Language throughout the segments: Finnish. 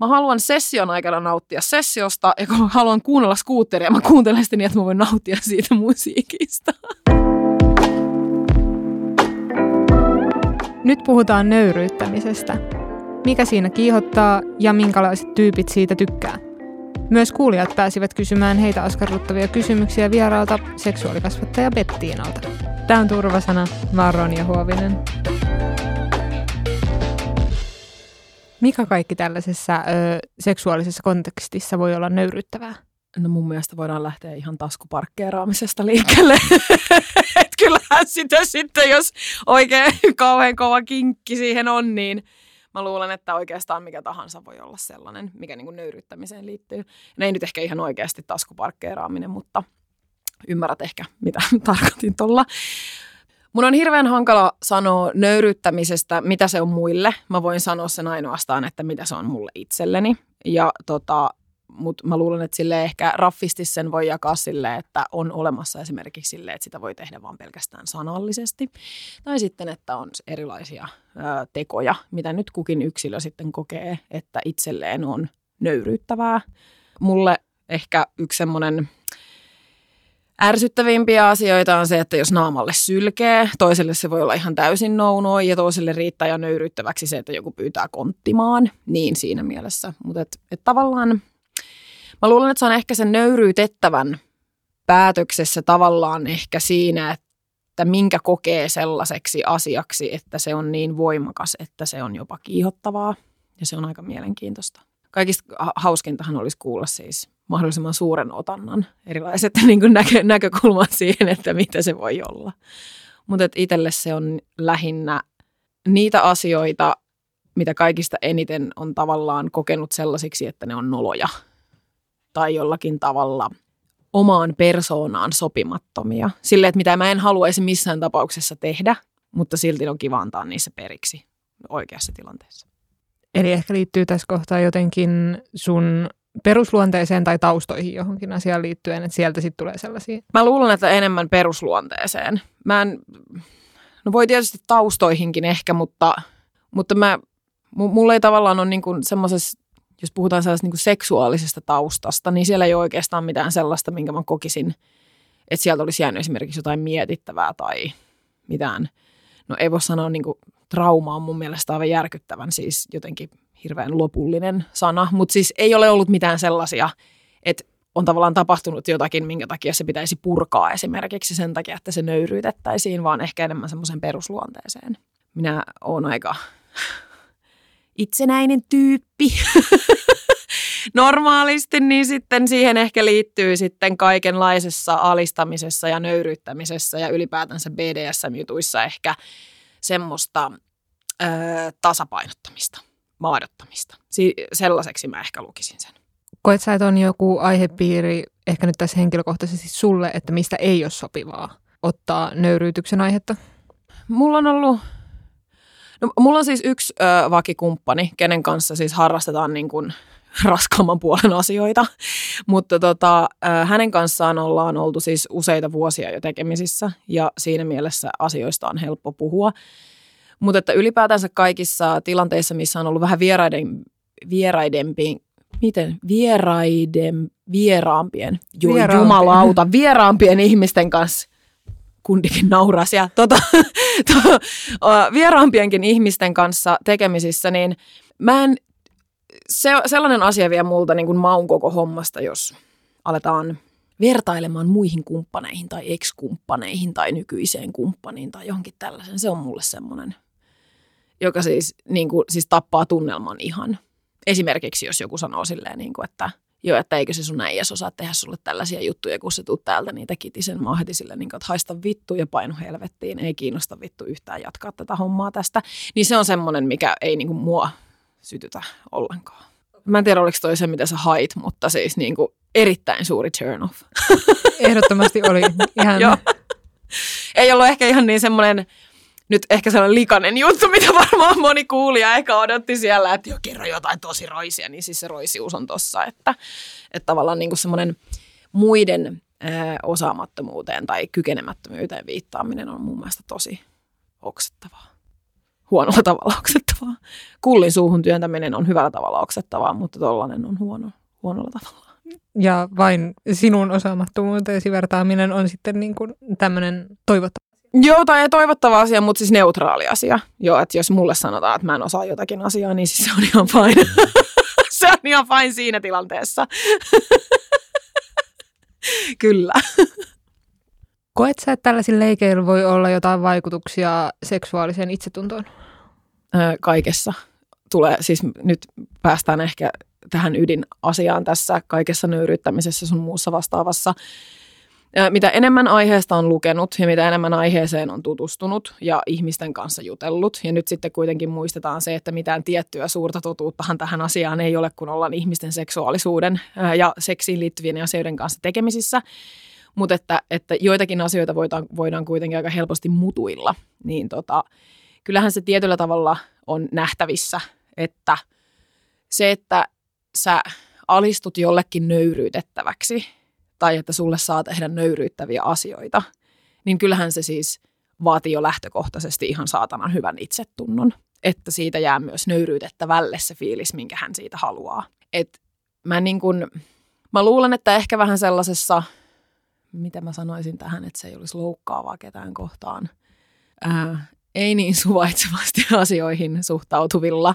mä haluan session aikana nauttia sessiosta, ja kun haluan kuunnella skuutteria, mä kuuntelen sitä niin, että mä voin nauttia siitä musiikista. Nyt puhutaan nöyryyttämisestä. Mikä siinä kiihottaa ja minkälaiset tyypit siitä tykkää? Myös kuulijat pääsivät kysymään heitä askarruttavia kysymyksiä vieraalta seksuaalikasvattaja Bettiinalta. Tämä on Turvasana, mä oon Ronja Huovinen. Mikä kaikki tällaisessa ö, seksuaalisessa kontekstissa voi olla nöyryttävää? No mun mielestä voidaan lähteä ihan taskuparkkeeraamisesta liikkeelle. Et kyllähän sitä sitten, jos oikein kauhean kova kinkki siihen on, niin mä luulen, että oikeastaan mikä tahansa voi olla sellainen, mikä niin nöyryttämiseen liittyy. Ne ei nyt ehkä ihan oikeasti taskuparkkeeraaminen, mutta ymmärrät ehkä, mitä tarkoitin tuolla. Mun on hirveän hankala sanoa nöyryttämisestä, mitä se on muille. Mä voin sanoa sen ainoastaan, että mitä se on mulle itselleni. Ja tota, mutta mä luulen, että sille ehkä raffisti sen voi jakaa sille, että on olemassa esimerkiksi sille, että sitä voi tehdä vain pelkästään sanallisesti. Tai sitten, että on erilaisia ö, tekoja, mitä nyt kukin yksilö sitten kokee, että itselleen on nöyryyttävää. Mulle ehkä yksi semmoinen ärsyttävimpiä asioita on se, että jos naamalle sylkee, toiselle se voi olla ihan täysin nounoa ja toiselle riittää ja nöyryttäväksi se, että joku pyytää konttimaan, niin siinä mielessä. Mutta et, et tavallaan Mä luulen, että se on ehkä sen nöyryytettävän päätöksessä tavallaan ehkä siinä, että minkä kokee sellaiseksi asiaksi, että se on niin voimakas, että se on jopa kiihottavaa. Ja se on aika mielenkiintoista. Kaikista hauskintahan olisi kuulla siis mahdollisimman suuren otannan erilaiset niin kuin näkö, näkökulmat siihen, että mitä se voi olla. Mutta itselle se on lähinnä niitä asioita, mitä kaikista eniten on tavallaan kokenut sellaisiksi, että ne on noloja – tai jollakin tavalla omaan persoonaan sopimattomia. Sille, että mitä mä en haluaisi missään tapauksessa tehdä, mutta silti on kiva antaa niissä periksi oikeassa tilanteessa. Eli ehkä liittyy tässä kohtaa jotenkin sun perusluonteeseen tai taustoihin johonkin asiaan liittyen, että sieltä sitten tulee sellaisia? Mä luulen, että enemmän perusluonteeseen. Mä en, no voi tietysti taustoihinkin ehkä, mutta, mutta mä, mulla ei tavallaan ole niin semmoisessa jos puhutaan sellaisesta niin seksuaalisesta taustasta, niin siellä ei ole oikeastaan mitään sellaista, minkä mä kokisin, että sieltä olisi jäänyt esimerkiksi jotain mietittävää tai mitään. No ei voi sanoa niin kuin, trauma on mun mielestä aivan järkyttävän siis jotenkin hirveän lopullinen sana, mutta siis ei ole ollut mitään sellaisia, että on tavallaan tapahtunut jotakin, minkä takia se pitäisi purkaa esimerkiksi sen takia, että se nöyryytettäisiin, vaan ehkä enemmän semmoisen perusluonteeseen. Minä oon aika itsenäinen tyyppi normaalisti, niin sitten siihen ehkä liittyy sitten kaikenlaisessa alistamisessa ja nöyryyttämisessä ja ylipäätänsä BDSM-jutuissa ehkä semmoista ö, tasapainottamista, maadottamista. Si- sellaiseksi mä ehkä lukisin sen. Koet sä, että on joku aihepiiri, ehkä nyt tässä henkilökohtaisesti sulle, että mistä ei ole sopivaa ottaa nöyryytyksen aihetta? Mulla on ollut No, mulla on siis yksi ö, vakikumppani, kenen kanssa siis harrastetaan niin kuin raskaamman puolen asioita, mutta tota, ö, hänen kanssaan ollaan oltu siis useita vuosia jo tekemisissä ja siinä mielessä asioista on helppo puhua. Mutta että ylipäätänsä kaikissa tilanteissa, missä on ollut vähän vieraiden, vieraidempi, miten? Vieraiden, vieraampien, ju, jumalauta, vieraampien ihmisten kanssa – kundikin nauraa siellä tota, to, vieraampienkin ihmisten kanssa tekemisissä, niin mä en, se, sellainen asia vie multa niin kuin maun koko hommasta, jos aletaan vertailemaan muihin kumppaneihin tai ex-kumppaneihin tai nykyiseen kumppaniin tai johonkin tällaisen. Se on mulle semmoinen, joka siis, niin kuin, siis tappaa tunnelman ihan. Esimerkiksi jos joku sanoo silleen, niin kuin, että – joo, että eikö se sun äijäs osaa tehdä sulle tällaisia juttuja, kun se tuut täältä niitä kitisen. Mä sille, niin kuin, että haista vittu ja painu helvettiin, ei kiinnosta vittu yhtään jatkaa tätä hommaa tästä. Niin se on semmoinen, mikä ei niin kuin, mua sytytä ollenkaan. Mä en tiedä, oliko toi se, mitä sä hait, mutta siis niin kuin, erittäin suuri turn off. Ehdottomasti oli ihan... Ei ollut ehkä ihan niin semmoinen nyt ehkä sellainen likainen juttu, mitä varmaan moni kuulija ehkä odotti siellä, että jo kerro jotain tosi roisia, niin siis se roisius on tossa, että, että tavallaan niin kuin semmoinen muiden ää, osaamattomuuteen tai kykenemättömyyteen viittaaminen on mun mielestä tosi oksettavaa. huonolla tavalla oksettavaa. Kullin suuhun työntäminen on hyvällä tavalla oksettavaa, mutta tollainen on huono, huonolla tavalla. Ja vain sinun osaamattomuuteesi vertaaminen on sitten niin kuin tämmöinen toivottava. Joo, tai ei toivottava asia, mutta siis neutraali asia. Joo, että jos mulle sanotaan, että mä en osaa jotakin asiaa, niin siis se on ihan fine. se on ihan fine siinä tilanteessa. Kyllä. Koet sä, että tällaisilla leikeillä voi olla jotain vaikutuksia seksuaaliseen itsetuntoon? Öö, kaikessa tulee, siis nyt päästään ehkä tähän ydinasiaan tässä kaikessa nöyryyttämisessä sun muussa vastaavassa. Mitä enemmän aiheesta on lukenut ja mitä enemmän aiheeseen on tutustunut ja ihmisten kanssa jutellut. Ja nyt sitten kuitenkin muistetaan se, että mitään tiettyä suurta totuuttahan tähän asiaan ei ole, kun ollaan ihmisten seksuaalisuuden ja seksiin liittyvien asioiden kanssa tekemisissä. Mutta että, että joitakin asioita voidaan, voidaan kuitenkin aika helposti mutuilla. Niin tota, kyllähän se tietyllä tavalla on nähtävissä, että se, että sä alistut jollekin nöyryytettäväksi tai että sulle saa tehdä nöyryyttäviä asioita, niin kyllähän se siis vaatii jo lähtökohtaisesti ihan saatanan hyvän itsetunnon. Että siitä jää myös nöyryytettävälle se fiilis, minkä hän siitä haluaa. Et mä, niin kun, mä luulen, että ehkä vähän sellaisessa, mitä mä sanoisin tähän, että se ei olisi loukkaavaa ketään kohtaan, ää, ei niin suvaitsevasti asioihin suhtautuvilla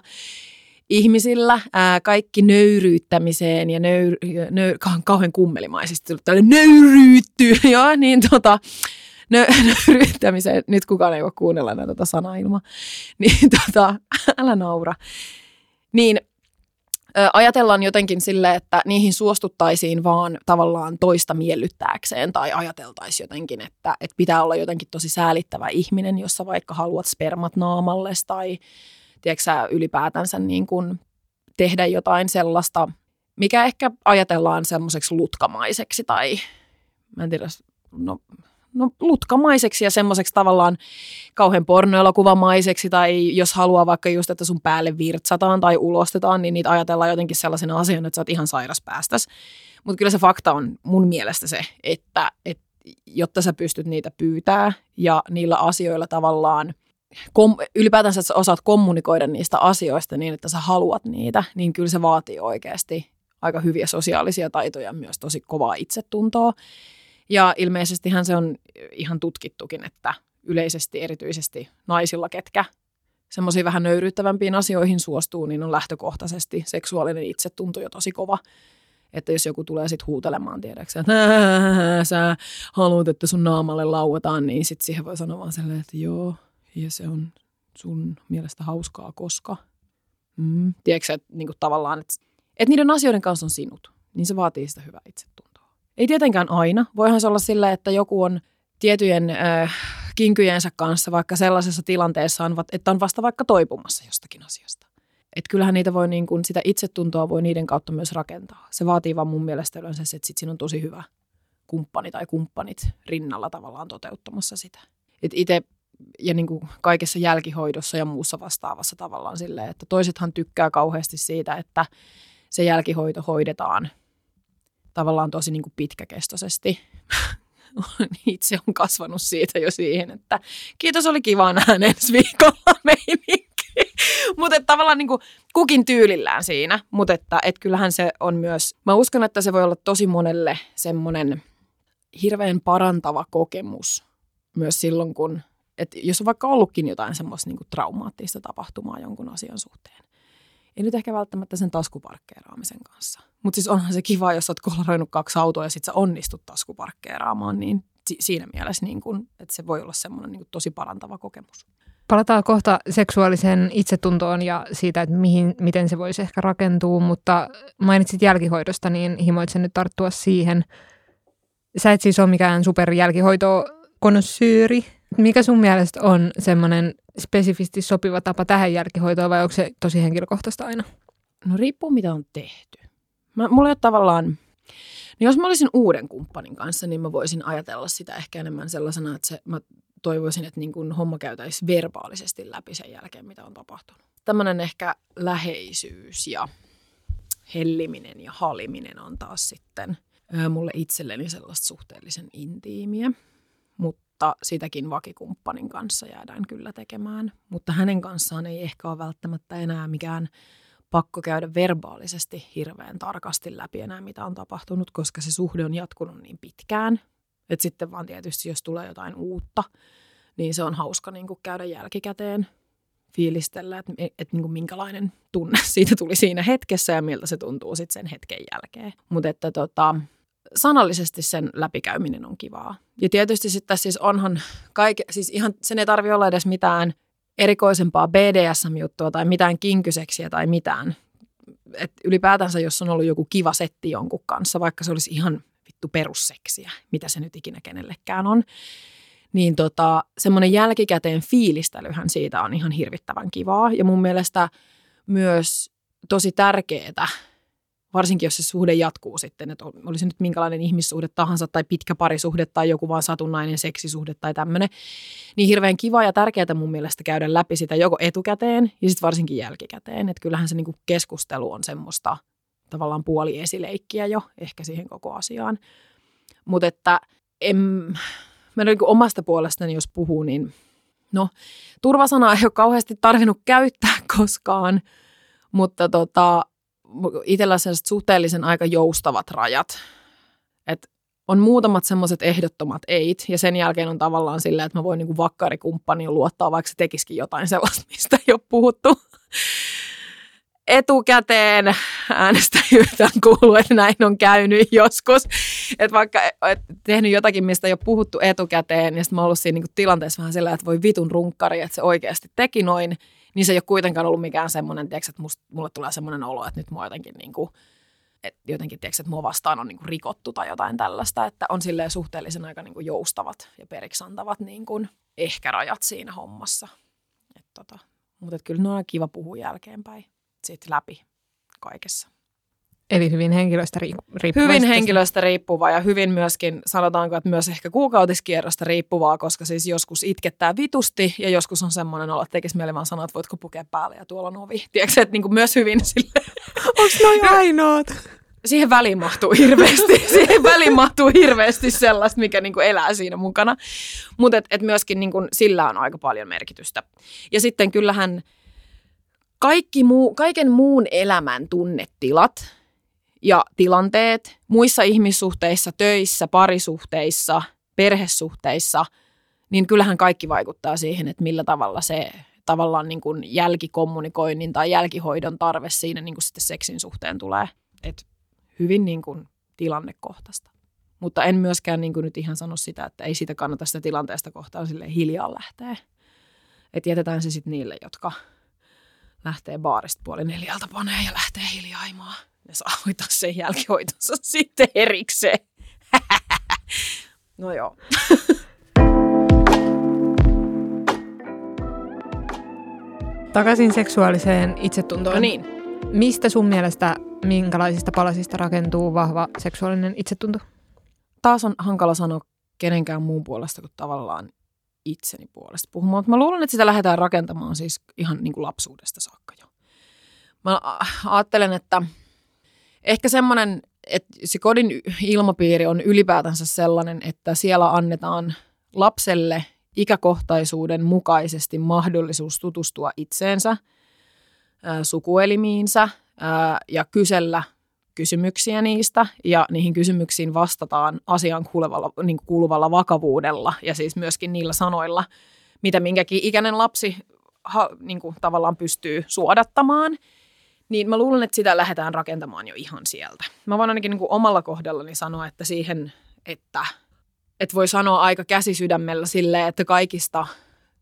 ihmisillä ää, kaikki nöyryyttämiseen ja nöyr, nöyr, kauhean kummelimaisesti tälle nöyryytty, joo, niin tota, nö, nöyryyttämiseen, nyt kukaan ei voi kuunnella enää tota sanailmaa, niin tota, älä naura. Niin ajatellaan jotenkin sille, että niihin suostuttaisiin vaan tavallaan toista miellyttääkseen tai ajateltaisiin jotenkin, että, että pitää olla jotenkin tosi säälittävä ihminen, jossa vaikka haluat spermat naamalles tai tiedätkö ylipäätänsä niin kuin tehdä jotain sellaista, mikä ehkä ajatellaan semmoiseksi lutkamaiseksi tai mä en tiedä, no, no lutkamaiseksi ja semmoiseksi tavallaan kauhean pornoelokuvamaiseksi tai jos haluaa vaikka just, että sun päälle virtsataan tai ulostetaan, niin niitä ajatellaan jotenkin sellaisena asiana, että sä oot ihan sairas päästäs. Mutta kyllä se fakta on mun mielestä se, että, että jotta sä pystyt niitä pyytää ja niillä asioilla tavallaan kom, ylipäätänsä, että sä osaat kommunikoida niistä asioista niin, että sä haluat niitä, niin kyllä se vaatii oikeasti aika hyviä sosiaalisia taitoja, myös tosi kovaa itsetuntoa. Ja ilmeisestihän se on ihan tutkittukin, että yleisesti erityisesti naisilla, ketkä semmoisiin vähän nöyryyttävämpiin asioihin suostuu, niin on lähtökohtaisesti seksuaalinen itsetunto jo tosi kova. Että jos joku tulee sitten huutelemaan, tiedäksä, että sä haluat, että sun naamalle lauataan, niin sitten siihen voi sanoa vaan silleen, että joo, ja se on sun mielestä hauskaa, koska. Mm. Tiedätkö että niin kuin tavallaan, että, että niiden asioiden kanssa on sinut, niin se vaatii sitä hyvää itsetuntoa. Ei tietenkään aina. Voihan se olla sillä, että joku on tiettyjen äh, kinkyjensä kanssa vaikka sellaisessa tilanteessa, että on vasta vaikka toipumassa jostakin asiasta. Että kyllähän niitä voi, niin kuin, sitä itsetuntoa voi niiden kautta myös rakentaa. Se vaatii vaan mun mielestä yleensä se, että sit siinä on tosi hyvä kumppani tai kumppanit rinnalla tavallaan toteuttamassa sitä. Et itse ja niin kuin kaikessa jälkihoidossa ja muussa vastaavassa tavallaan silleen, että toisethan tykkää kauheasti siitä, että se jälkihoito hoidetaan tavallaan tosi niin kuin pitkäkestoisesti. Itse on kasvanut siitä jo siihen, että kiitos oli kiva nähdä ensi viikolla meininki. Mutta tavallaan niin kuin kukin tyylillään siinä, mutta et kyllähän se on myös, mä uskon, että se voi olla tosi monelle semmoinen hirveän parantava kokemus myös silloin, kun että jos on vaikka ollutkin jotain semmoista niin traumaattista tapahtumaa jonkun asian suhteen, ei nyt ehkä välttämättä sen taskuparkkeeraamisen kanssa. Mutta siis onhan se kiva, jos olet kolaroinut kaksi autoa ja sitten sä onnistut taskuparkkeeraamaan, niin si- siinä mielessä, niin kun, että se voi olla semmoinen niin tosi parantava kokemus. Palataan kohta seksuaaliseen itsetuntoon ja siitä, että mihin, miten se voisi ehkä rakentua, mutta mainitsit jälkihoidosta, niin himoitsen nyt tarttua siihen. Sä et siis ole mikään superjälkihoito konosyyri, mikä sun mielestä on semmoinen spesifisti sopiva tapa tähän jälkihoitoon vai onko se tosi henkilökohtaista aina? No riippuu mitä on tehty. Mä, mulla ei ole tavallaan, no jos mä olisin uuden kumppanin kanssa, niin mä voisin ajatella sitä ehkä enemmän sellaisena, että se, mä toivoisin, että niin kun homma käytäisi verbaalisesti läpi sen jälkeen, mitä on tapahtunut. Tämmöinen ehkä läheisyys ja helliminen ja haliminen on taas sitten mulle itselleni sellaista suhteellisen intiimiä. Mutta mutta sitäkin vakikumppanin kanssa jäädään kyllä tekemään. Mutta hänen kanssaan ei ehkä ole välttämättä enää mikään pakko käydä verbaalisesti hirveän tarkasti läpi enää, mitä on tapahtunut, koska se suhde on jatkunut niin pitkään. Että sitten vaan tietysti, jos tulee jotain uutta, niin se on hauska niin kuin käydä jälkikäteen fiilistellä, että, että niin minkälainen tunne siitä tuli siinä hetkessä ja miltä se tuntuu sitten sen hetken jälkeen. Mutta että tota, sanallisesti sen läpikäyminen on kivaa. Ja tietysti sitten siis onhan kaike, siis ihan sen ei tarvi olla edes mitään erikoisempaa BDSM-juttua tai mitään kinkyseksiä tai mitään. Et ylipäätänsä, jos on ollut joku kiva setti jonkun kanssa, vaikka se olisi ihan vittu perusseksiä, mitä se nyt ikinä kenellekään on, niin tota, semmoinen jälkikäteen fiilistelyhän siitä on ihan hirvittävän kivaa. Ja mun mielestä myös tosi tärkeää, varsinkin jos se suhde jatkuu sitten, että olisi nyt minkälainen ihmissuhde tahansa tai pitkä parisuhde tai joku vaan satunnainen seksisuhde tai tämmöinen, niin hirveän kiva ja tärkeää mun mielestä käydä läpi sitä joko etukäteen ja sitten varsinkin jälkikäteen. Että kyllähän se niinku keskustelu on semmoista tavallaan puoli esileikkiä jo ehkä siihen koko asiaan. Mutta että en, mä niin omasta puolestani jos puhuu, niin no turvasana ei ole kauheasti tarvinnut käyttää koskaan, mutta tota, itsellä sellaiset suhteellisen aika joustavat rajat. Et on muutamat semmoiset ehdottomat eit, ja sen jälkeen on tavallaan silleen, että mä voin niinku vakkarikumppaniin luottaa, vaikka se tekisikin jotain sellaista, mistä ei ole puhuttu etukäteen äänestäjyyttä kuuluu, että näin on käynyt joskus. Että vaikka et tehnyt jotakin, mistä ei ole puhuttu etukäteen, ja sitten mä oon ollut siinä niinku tilanteessa vähän sillä, että voi vitun runkkari, että se oikeasti teki noin, niin se ei ole kuitenkaan ollut mikään semmoinen, tiiäks, että must, mulle tulee semmoinen olo, että nyt mua jotenkin niin kuin, että jotenkin, tiiäks, että mua vastaan on niin kuin rikottu tai jotain tällaista, että on silleen suhteellisen aika niin kuin joustavat ja periksantavat niin kuin ehkä rajat siinä hommassa. Et tota, mutta kyllä ne on kiva puhua jälkeenpäin sit läpi kaikessa. Eli hyvin henkilöstä riippuvaa. Hyvin henkilöstä riippuvaa ja hyvin myöskin, sanotaanko, että myös ehkä kuukautiskierrosta riippuvaa, koska siis joskus itkettää vitusti ja joskus on semmoinen olo, että tekisi mieli vaan sanoa, että voitko pukea päälle ja tuolla on ovi. Tiedätkö, että niin kuin myös hyvin sille. Onko noin ainoat? Siihen väliin mahtuu hirveästi, siihen väliin mahtuu hirveästi sellaista, mikä niin kuin elää siinä mukana. Mutta et, et myöskin niin kuin sillä on aika paljon merkitystä. Ja sitten kyllähän kaikki muu, kaiken muun elämän tunnetilat – ja tilanteet muissa ihmissuhteissa, töissä, parisuhteissa, perhesuhteissa, niin kyllähän kaikki vaikuttaa siihen, että millä tavalla se tavallaan niin kuin jälkikommunikoinnin tai jälkihoidon tarve siinä niin kuin sitten seksin suhteen tulee. Et hyvin niin kuin tilannekohtaista. Mutta en myöskään niin kuin nyt ihan sano sitä, että ei siitä kannata sitä tilanteesta kohtaan sille hiljaa lähteä. Että jätetään se sitten niille, jotka lähtee baarista puoli neljältä paneen ja lähtee hiljaimaan ne saa hoitaa sen jälkihoitonsa sitten erikseen. no joo. Takaisin seksuaaliseen itsetuntoon. No niin. Mistä sun mielestä, minkälaisista palasista rakentuu vahva seksuaalinen itsetunto? Taas on hankala sanoa kenenkään muun puolesta kuin tavallaan itseni puolesta puhumaan. Mutta mä luulen, että sitä lähdetään rakentamaan siis ihan niin kuin lapsuudesta saakka jo. Mä ajattelen, että – ehkä semmoinen, että se kodin ilmapiiri on ylipäätänsä sellainen, että siellä annetaan lapselle ikäkohtaisuuden mukaisesti mahdollisuus tutustua itseensä, sukuelimiinsä ja kysellä kysymyksiä niistä ja niihin kysymyksiin vastataan asian kuuluvalla, niin kuuluvalla vakavuudella ja siis myöskin niillä sanoilla, mitä minkäkin ikäinen lapsi ha, niin kuin tavallaan pystyy suodattamaan – niin mä luulen, että sitä lähdetään rakentamaan jo ihan sieltä. Mä voin ainakin niin kuin omalla kohdallani sanoa, että siihen, että, että voi sanoa aika käsisydämellä silleen, että kaikista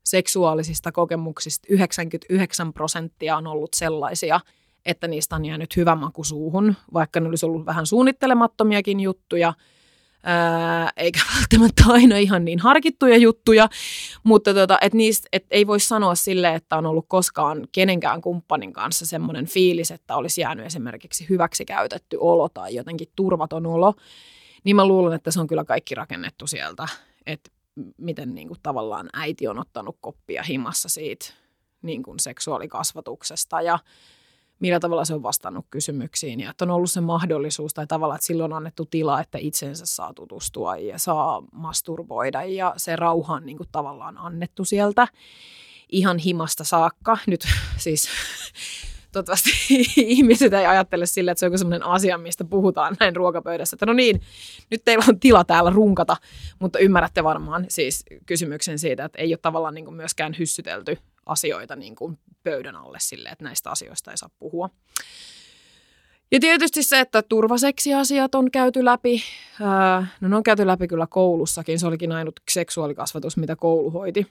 seksuaalisista kokemuksista 99 prosenttia on ollut sellaisia, että niistä on jäänyt hyvä maku suuhun, vaikka ne olisi ollut vähän suunnittelemattomiakin juttuja – ää, eikä välttämättä aina ihan niin harkittuja juttuja, mutta tota, et niistä et ei voi sanoa sille, että on ollut koskaan kenenkään kumppanin kanssa semmoinen fiilis, että olisi jäänyt esimerkiksi hyväksi käytetty olo tai jotenkin turvaton olo, niin mä luulen, että se on kyllä kaikki rakennettu sieltä, että miten niin kuin, tavallaan äiti on ottanut koppia himassa siitä niin kuin seksuaalikasvatuksesta ja millä tavalla se on vastannut kysymyksiin ja että on ollut se mahdollisuus tai tavallaan, että silloin on annettu tila, että itsensä saa tutustua ja saa masturboida ja se rauha on niin kuin tavallaan annettu sieltä ihan himasta saakka. Nyt siis toivottavasti ihmiset ei ajattele sille, että se on sellainen asia, mistä puhutaan näin ruokapöydässä. Että no niin, nyt teillä on tila täällä runkata, mutta ymmärrätte varmaan siis kysymyksen siitä, että ei ole tavallaan niin myöskään hyssytelty asioita niin kuin pöydän alle sille, että näistä asioista ei saa puhua. Ja tietysti se, että turvaseksiasiat on käyty läpi. no ne on käyty läpi kyllä koulussakin. Se olikin ainut seksuaalikasvatus, mitä koulu hoiti.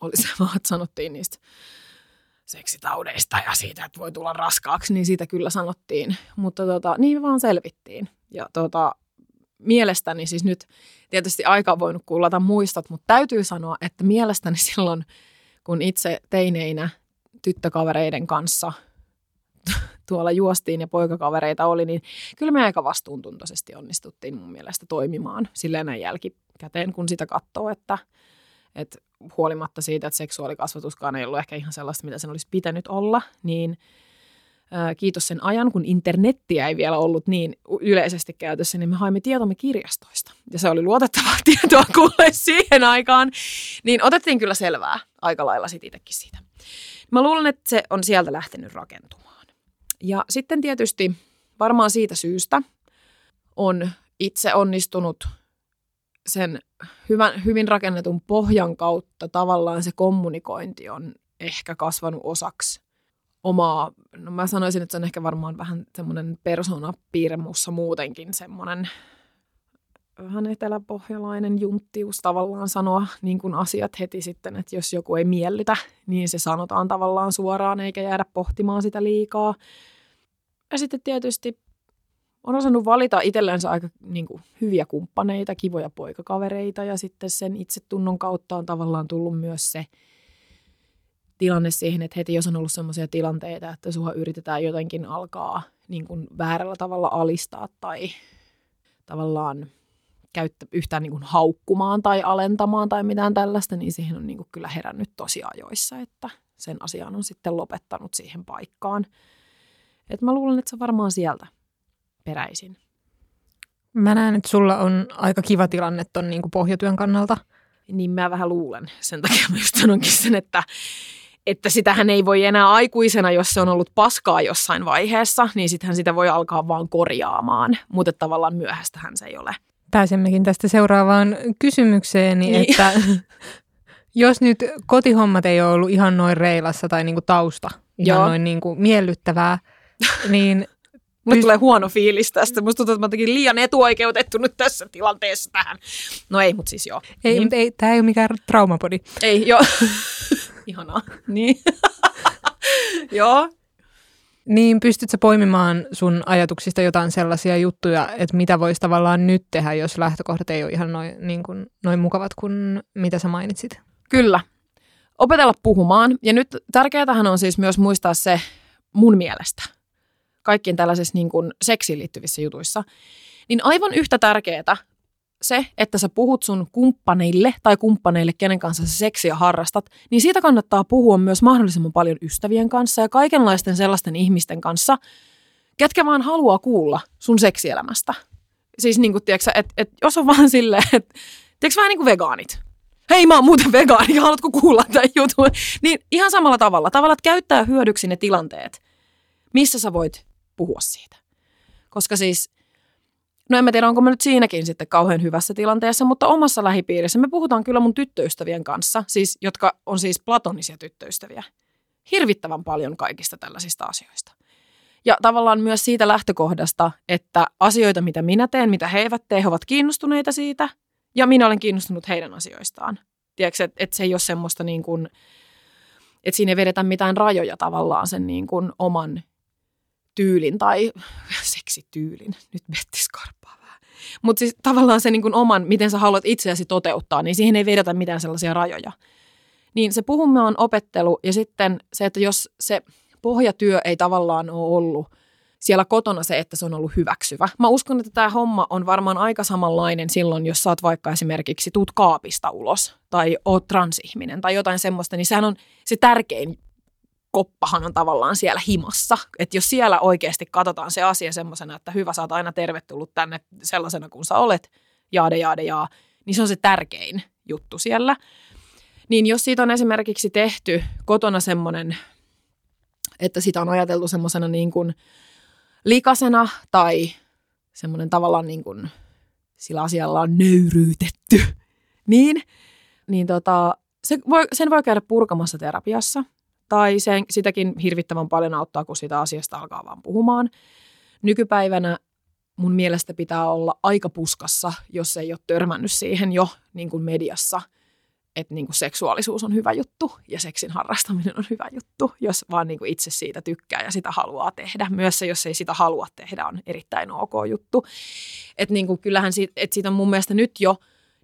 Oli se vaan, että sanottiin niistä seksitaudeista ja siitä, että voi tulla raskaaksi, niin siitä kyllä sanottiin. Mutta tota, niin vaan selvittiin. Ja tota, mielestäni siis nyt tietysti aika on voinut kuullata muistot, mutta täytyy sanoa, että mielestäni silloin, kun itse teineinä tyttökavereiden kanssa tuolla juostiin ja poikakavereita oli, niin kyllä me aika vastuuntuntoisesti onnistuttiin mun mielestä toimimaan silleen näin jälkikäteen, kun sitä katsoo, että, että huolimatta siitä, että seksuaalikasvatuskaan ei ollut ehkä ihan sellaista, mitä sen olisi pitänyt olla, niin kiitos sen ajan, kun internettiä ei vielä ollut niin yleisesti käytössä, niin me haimme tietomme kirjastoista. Ja se oli luotettavaa tietoa kuulee siihen aikaan. Niin otettiin kyllä selvää aika lailla sit itsekin siitä. Mä luulen, että se on sieltä lähtenyt rakentumaan. Ja sitten tietysti varmaan siitä syystä on itse onnistunut sen hyvän, hyvin rakennetun pohjan kautta tavallaan se kommunikointi on ehkä kasvanut osaksi omaa, no mä sanoisin, että se on ehkä varmaan vähän semmoinen persoonapiirre muussa muutenkin semmoinen vähän eteläpohjalainen junttius tavallaan sanoa niin kuin asiat heti sitten, että jos joku ei miellytä, niin se sanotaan tavallaan suoraan eikä jäädä pohtimaan sitä liikaa. Ja sitten tietysti on osannut valita itsellensä aika niin kuin, hyviä kumppaneita, kivoja poikakavereita ja sitten sen itsetunnon kautta on tavallaan tullut myös se tilanne siihen, että heti jos on ollut sellaisia tilanteita, että sua yritetään jotenkin alkaa niin kuin, väärällä tavalla alistaa tai tavallaan käyttä, yhtään niin kuin haukkumaan tai alentamaan tai mitään tällaista, niin siihen on niin kuin kyllä herännyt tosi ajoissa, että sen asian on sitten lopettanut siihen paikkaan. Et mä luulen, että se varmaan sieltä peräisin. Mä näen, että sulla on aika kiva tilanne ton niin kuin pohjatyön kannalta. Niin mä vähän luulen. Sen takia mä just sanonkin sen, että, että sitähän ei voi enää aikuisena, jos se on ollut paskaa jossain vaiheessa, niin sittenhän sitä voi alkaa vaan korjaamaan. Mutta tavallaan myöhästähän se ei ole pääsemmekin tästä seuraavaan kysymykseen, niin. että jos nyt kotihommat ei ole ollut ihan noin reilassa tai niinku tausta ihan Joo. noin niinku miellyttävää, niin Mulle tulee huono fiilis tästä. Musta tuntuu, että mä liian etuoikeutettu nyt tässä tilanteessa tähän. No ei, mutta siis joo. Ei, niin. ei tämä ei ole mikään traumapodi. Ei, joo. Ihanaa. Niin. joo. Niin, pystytkö poimimaan sun ajatuksista jotain sellaisia juttuja, että mitä voisi tavallaan nyt tehdä, jos lähtökohdat ei ole ihan noin, niin kuin, noin mukavat kuin mitä sä mainitsit? Kyllä. Opetella puhumaan. Ja nyt tärkeätähän on siis myös muistaa se mun mielestä, kaikkien tällaisissa niin kuin seksiin liittyvissä jutuissa, niin aivan yhtä tärkeää se, että sä puhut sun kumppaneille tai kumppaneille, kenen kanssa sä seksiä harrastat, niin siitä kannattaa puhua myös mahdollisimman paljon ystävien kanssa ja kaikenlaisten sellaisten ihmisten kanssa, ketkä vaan haluaa kuulla sun seksielämästä. Siis niin kuin, tiedätkö, että et, jos on vaan silleen, että tiedätkö vähän niin kuin vegaanit. Hei, mä oon muuten vegaani, haluatko kuulla tämän jutun? Niin ihan samalla tavalla. Tavalla, että käyttää hyödyksi ne tilanteet, missä sä voit puhua siitä. Koska siis No en mä tiedä, onko mä nyt siinäkin sitten kauhean hyvässä tilanteessa, mutta omassa lähipiirissä me puhutaan kyllä mun tyttöystävien kanssa, siis, jotka on siis platonisia tyttöystäviä, hirvittävän paljon kaikista tällaisista asioista. Ja tavallaan myös siitä lähtökohdasta, että asioita, mitä minä teen, mitä he eivät tee, he ovat kiinnostuneita siitä, ja minä olen kiinnostunut heidän asioistaan. Tiedätkö, että, että se ei ole semmoista niin kuin, että siinä ei vedetä mitään rajoja tavallaan sen niin kuin oman tyylin tai seksityylin. Nyt Betti skarppaa vähän. Mutta siis tavallaan se niin oman, miten sä haluat itseäsi toteuttaa, niin siihen ei vedetä mitään sellaisia rajoja. Niin se puhumme on opettelu ja sitten se, että jos se pohjatyö ei tavallaan ole ollut siellä kotona se, että se on ollut hyväksyvä. Mä uskon, että tämä homma on varmaan aika samanlainen silloin, jos oot vaikka esimerkiksi tuut kaapista ulos tai oot transihminen tai jotain semmoista, niin sehän on se tärkein koppahan on tavallaan siellä himassa. Että jos siellä oikeasti katsotaan se asia semmoisena, että hyvä, sä oot aina tervetullut tänne sellaisena kuin sä olet, jaade, jaade, jaa, niin se on se tärkein juttu siellä. Niin jos siitä on esimerkiksi tehty kotona semmoinen, että sitä on ajateltu semmoisena niin kuin likasena tai semmoinen tavallaan niin kuin sillä asialla on nöyryytetty, niin, niin tota, se voi, sen voi käydä purkamassa terapiassa tai sen, sitäkin hirvittävän paljon auttaa, kun sitä asiasta alkaa vaan puhumaan. Nykypäivänä mun mielestä pitää olla aika puskassa, jos ei ole törmännyt siihen jo niin kuin mediassa, että niin kuin seksuaalisuus on hyvä juttu ja seksin harrastaminen on hyvä juttu, jos vaan niin kuin itse siitä tykkää ja sitä haluaa tehdä. Myös se, jos ei sitä halua tehdä, on erittäin ok juttu. Että niin kuin kyllähän siitä, että siitä on mun mielestä nyt jo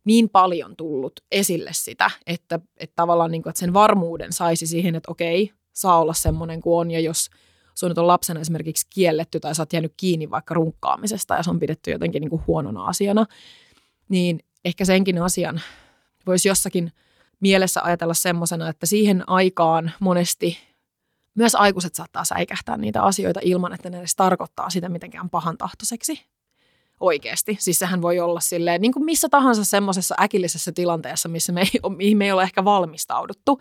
niin paljon tullut esille sitä, että, että tavallaan niin kuin, että sen varmuuden saisi siihen, että okei, saa olla semmoinen kuin on. Ja jos – sun on lapsena esimerkiksi kielletty tai sä oot jäänyt kiinni vaikka runkkaamisesta ja se on pidetty jotenkin niin kuin huonona asiana, niin ehkä senkin asian voisi jossakin mielessä ajatella semmoisena, että siihen aikaan monesti myös aikuiset saattaa säikähtää niitä asioita ilman, että ne edes tarkoittaa sitä mitenkään pahan tahtoiseksi oikeasti. Siis sehän voi olla silleen, niin kuin missä tahansa semmoisessa äkillisessä tilanteessa, missä me ei, mihin me ei ole ehkä valmistauduttu,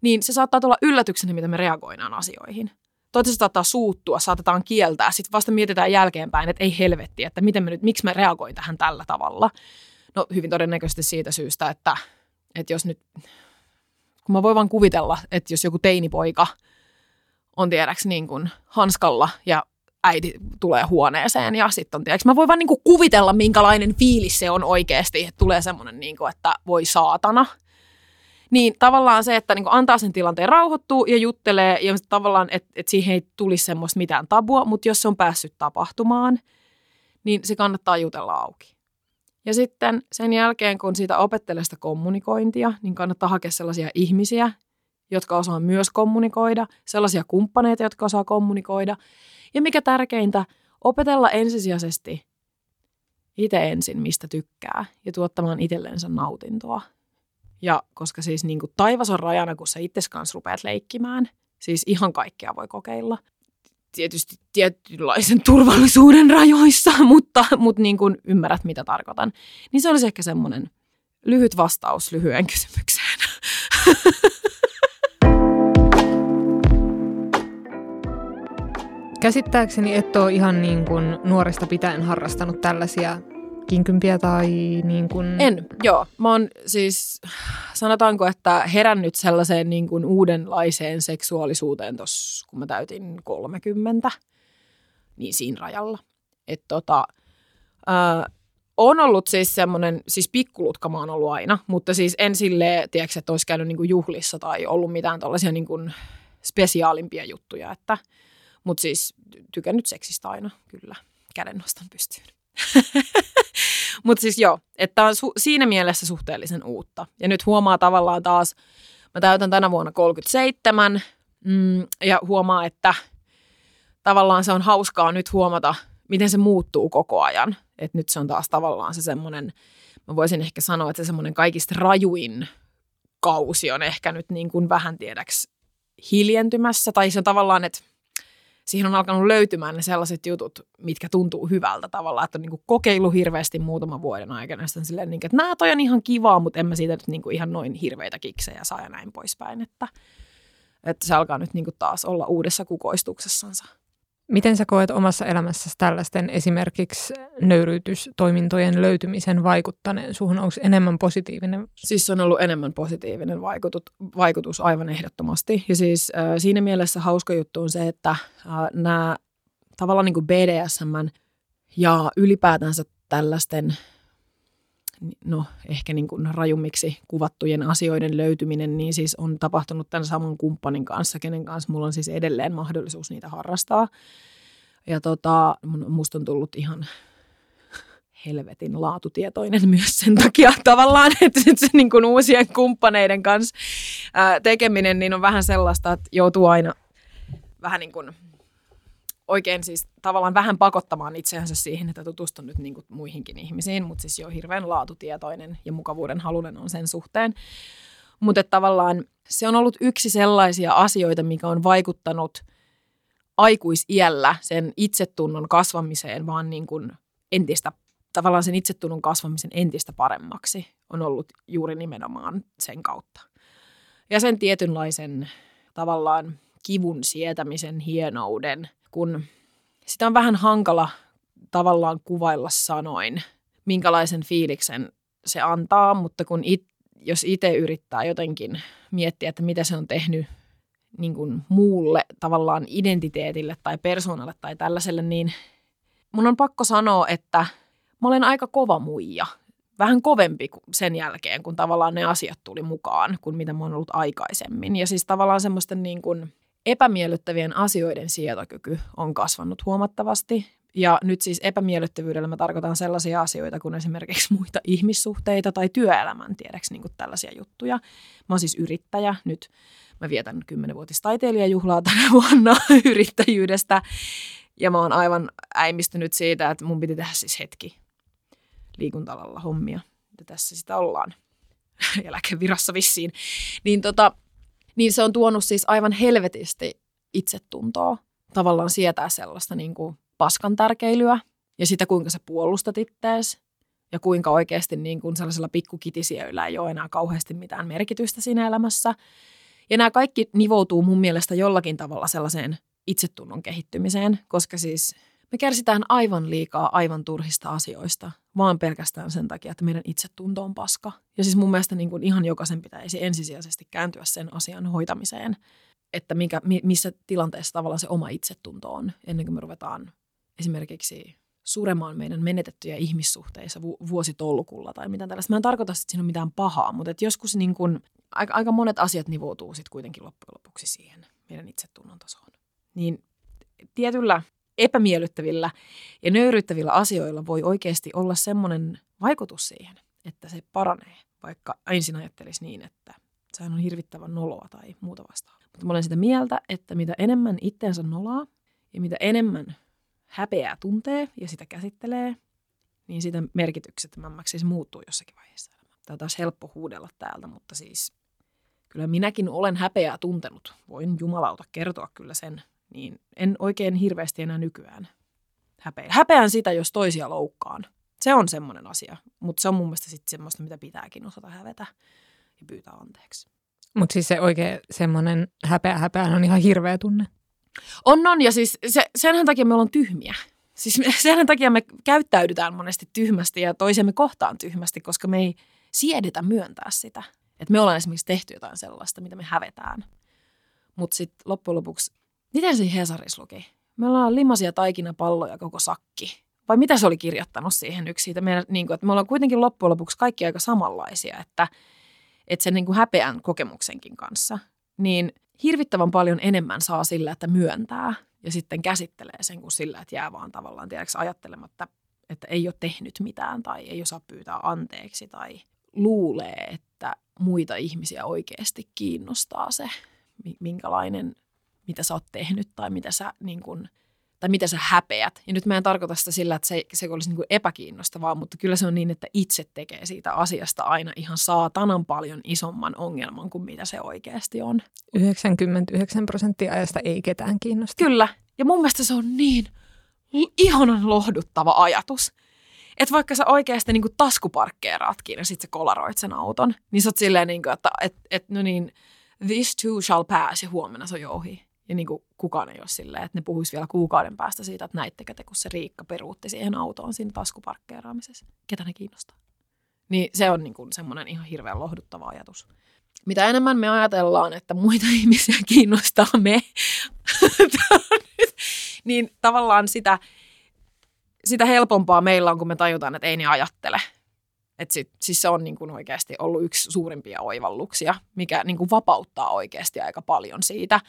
niin se saattaa tulla yllätyksenä, mitä me reagoidaan asioihin toivottavasti saattaa suuttua, saatetaan kieltää. Sitten vasta mietitään jälkeenpäin, että ei helvetti, että miten me nyt, miksi mä reagoin tähän tällä tavalla. No hyvin todennäköisesti siitä syystä, että, että jos nyt, kun mä voin vaan kuvitella, että jos joku teinipoika on tiedäks niin kuin hanskalla ja äiti tulee huoneeseen ja sitten on, tiedäks, mä voin vaan niin kuin kuvitella, minkälainen fiilis se on oikeasti, että tulee semmoinen, niin kuin, että voi saatana – niin tavallaan se, että niin antaa sen tilanteen rauhoittua ja juttelee ja tavallaan, että, että siihen ei tulisi semmoista mitään tabua, mutta jos se on päässyt tapahtumaan, niin se kannattaa jutella auki. Ja sitten sen jälkeen, kun siitä opettelee sitä kommunikointia, niin kannattaa hakea sellaisia ihmisiä, jotka osaa myös kommunikoida, sellaisia kumppaneita, jotka osaa kommunikoida. Ja mikä tärkeintä, opetella ensisijaisesti itse ensin, mistä tykkää ja tuottamaan itsellensä nautintoa ja koska siis niin kuin taivas on rajana, kun sä itse kanssa rupeat leikkimään, siis ihan kaikkea voi kokeilla. Tietysti tietynlaisen turvallisuuden rajoissa, mutta, mutta niin kuin ymmärrät, mitä tarkoitan. Niin se olisi ehkä semmoinen lyhyt vastaus lyhyen kysymykseen. Käsittääkseni et ole ihan niin kuin nuoresta pitäen harrastanut tällaisia kinkympiä tai niin kuin... En, joo. Mä oon siis, sanotaanko, että herännyt sellaiseen niin kuin uudenlaiseen seksuaalisuuteen tuossa, kun mä täytin 30, niin siinä rajalla. Että tota, äh, on ollut siis semmoinen, siis pikkulutka mä oon ollut aina, mutta siis en silleen, tiedätkö, että olisi käynyt niin kuin juhlissa tai ollut mitään tällaisia niin kuin spesiaalimpia juttuja, että, mutta siis tykännyt seksistä aina, kyllä, käden nostan pystyyn. Mutta siis joo, että on su- siinä mielessä suhteellisen uutta. Ja nyt huomaa tavallaan taas, mä täytän tänä vuonna 37 mm, ja huomaa, että tavallaan se on hauskaa nyt huomata, miten se muuttuu koko ajan. Että nyt se on taas tavallaan se semmoinen, mä voisin ehkä sanoa, että se semmoinen kaikista rajuin kausi on ehkä nyt niin kuin vähän tiedäks hiljentymässä. Tai se on tavallaan, että siihen on alkanut löytymään ne sellaiset jutut, mitkä tuntuu hyvältä tavalla, että on niin kuin kokeilu hirveästi muutaman vuoden aikana. Sitten silleen, niin kuin, että nämä toi on ihan kivaa, mutta en mä siitä nyt niin kuin ihan noin hirveitä kiksejä saa ja näin poispäin. Että, että se alkaa nyt niin kuin taas olla uudessa kukoistuksessansa. Miten sä koet omassa elämässäsi tällaisten esimerkiksi nöyryytystoimintojen löytymisen vaikuttaneen suhun? Onko enemmän positiivinen? Siis on ollut enemmän positiivinen vaikutus, vaikutus aivan ehdottomasti. Ja siis äh, siinä mielessä hauska juttu on se, että äh, nämä tavallaan niin BDSM ja ylipäätänsä tällaisten no ehkä niin kuin rajummiksi kuvattujen asioiden löytyminen, niin siis on tapahtunut tämän saman kumppanin kanssa, kenen kanssa mulla on siis edelleen mahdollisuus niitä harrastaa. Ja tota, musta on tullut ihan helvetin laatutietoinen myös sen takia tavallaan, että se niin kuin uusien kumppaneiden kanssa tekeminen niin on vähän sellaista, että joutuu aina vähän niin kuin oikein siis tavallaan vähän pakottamaan itseänsä siihen, että tutustun nyt niin muihinkin ihmisiin, mutta siis jo hirveän laatutietoinen ja mukavuuden halunen on sen suhteen. Mutta tavallaan se on ollut yksi sellaisia asioita, mikä on vaikuttanut aikuisiällä sen itsetunnon kasvamiseen, vaan niin kuin entistä, tavallaan sen itsetunnon kasvamisen entistä paremmaksi on ollut juuri nimenomaan sen kautta. Ja sen tietynlaisen tavallaan kivun sietämisen hienouden, kun sitä on vähän hankala tavallaan kuvailla sanoin, minkälaisen fiiliksen se antaa, mutta kun it, jos itse yrittää jotenkin miettiä, että mitä se on tehnyt niin kuin muulle tavallaan identiteetille tai persoonalle tai tällaiselle, niin mun on pakko sanoa, että mä olen aika kova muija. Vähän kovempi sen jälkeen, kun tavallaan ne asiat tuli mukaan, kuin mitä mä oon ollut aikaisemmin. Ja siis tavallaan semmoisten niin kuin epämiellyttävien asioiden sietokyky on kasvanut huomattavasti. Ja nyt siis epämiellyttävyydellä mä tarkoitan sellaisia asioita kuin esimerkiksi muita ihmissuhteita tai työelämän, tiedäks niin tällaisia juttuja. Mä oon siis yrittäjä nyt. Mä vietän kymmenenvuotistaiteilijajuhlaa tänä vuonna yrittäjyydestä. Ja mä oon aivan äimistynyt siitä, että mun piti tehdä siis hetki liikuntalalla hommia. Ja tässä sitä ollaan eläkevirassa vissiin. Niin, tota, niin se on tuonut siis aivan helvetisti itsetuntoa. Tavallaan sietää sellaista niin kuin paskan tärkeilyä ja sitä, kuinka sä puolustat ittees ja kuinka oikeasti niin kuin sellaisella pikkukitisiöillä ei ole enää kauheasti mitään merkitystä siinä elämässä. Ja nämä kaikki nivoutuu mun mielestä jollakin tavalla sellaiseen itsetunnon kehittymiseen, koska siis me kärsitään aivan liikaa aivan turhista asioista, vaan pelkästään sen takia, että meidän itsetunto on paska. Ja siis mun mielestä niin kuin ihan jokaisen pitäisi ensisijaisesti kääntyä sen asian hoitamiseen, että mikä, missä tilanteessa tavallaan se oma itsetunto on, ennen kuin me ruvetaan esimerkiksi suremaan meidän menetettyjä ihmissuhteissa vu- vuositolkulla tai mitään tällaista. Mä en tarkoita, että siinä on mitään pahaa, mutta että joskus niin kun, aika, aika monet asiat nivoutuu sitten kuitenkin loppujen lopuksi siihen meidän itsetunnon tasoon. Niin tietyllä epämiellyttävillä ja nöyryttävillä asioilla voi oikeasti olla semmoinen vaikutus siihen, että se paranee, vaikka ensin ajattelisi niin, että sehän on hirvittävän noloa tai muuta vastaavaa. Mutta mä olen sitä mieltä, että mitä enemmän itteensä nolaa ja mitä enemmän häpeää tuntee ja sitä käsittelee, niin sitä merkityksettömämmäksi se muuttuu jossakin vaiheessa. Tämä on taas helppo huudella täältä, mutta siis kyllä minäkin olen häpeää tuntenut. Voin jumalauta kertoa kyllä sen. Niin en oikein hirveästi enää nykyään häpeä. Häpeän sitä, jos toisia loukkaan. Se on semmoinen asia, mutta se on mun mielestä sitten semmoista, mitä pitääkin osata hävetä ja pyytää anteeksi. Mutta siis se oikein semmoinen häpeä häpeä on ihan hirveä tunne. On, on. Ja siis se, senhän takia me ollaan tyhmiä. Siis me, senhän takia me käyttäydytään monesti tyhmästi ja toisemme kohtaan tyhmästi, koska me ei siedetä myöntää sitä. Että me ollaan esimerkiksi tehty jotain sellaista, mitä me hävetään. Mutta sitten loppujen lopuksi, miten se Hesaris luki? Me ollaan limasia taikinapalloja koko sakki. Vai mitä se oli kirjoittanut siihen yksi siitä? Meidän, niin kuin, että me ollaan kuitenkin loppujen lopuksi kaikki aika samanlaisia, että, että sen niin kuin häpeän kokemuksenkin kanssa. Niin hirvittävän paljon enemmän saa sillä, että myöntää ja sitten käsittelee sen kuin sillä, että jää vaan tavallaan tiedätkö, ajattelematta, että ei ole tehnyt mitään tai ei osaa pyytää anteeksi tai luulee, että muita ihmisiä oikeasti kiinnostaa se, minkälainen, mitä sä oot tehnyt tai mitä sä niin kuin – tai mitä sä häpeät. Ja nyt mä en tarkoita sitä sillä, että se, se olisi niin kuin epäkiinnostavaa, mutta kyllä se on niin, että itse tekee siitä asiasta aina ihan saatanan paljon isomman ongelman kuin mitä se oikeasti on. 99 prosenttia ajasta ei ketään kiinnosta. Kyllä. Ja mun mielestä se on niin ihanan lohduttava ajatus. Että vaikka sä oikeasti niin taskuparkkeeraatkin ja sit sä kolaroit sen auton, niin sä oot silleen, niin kuin, että et, et, no niin, this too shall pass ja huomenna se on jo ohi. Ja niin kuin kukaan ei ole silleen, että ne puhuisi vielä kuukauden päästä siitä, että näittekö te, kun se Riikka peruutti siihen autoon siinä taskuparkkeeraamisessa. Ketä ne kiinnostaa? Niin se on niin kuin semmoinen ihan hirveän lohduttava ajatus. Mitä enemmän me ajatellaan, että muita ihmisiä kiinnostaa me, niin tavallaan sitä, sitä helpompaa meillä on, kun me tajutaan, että ei ne ajattele. Et sit, siis se on niin kuin oikeasti ollut yksi suurimpia oivalluksia, mikä niin kuin vapauttaa oikeasti aika paljon siitä,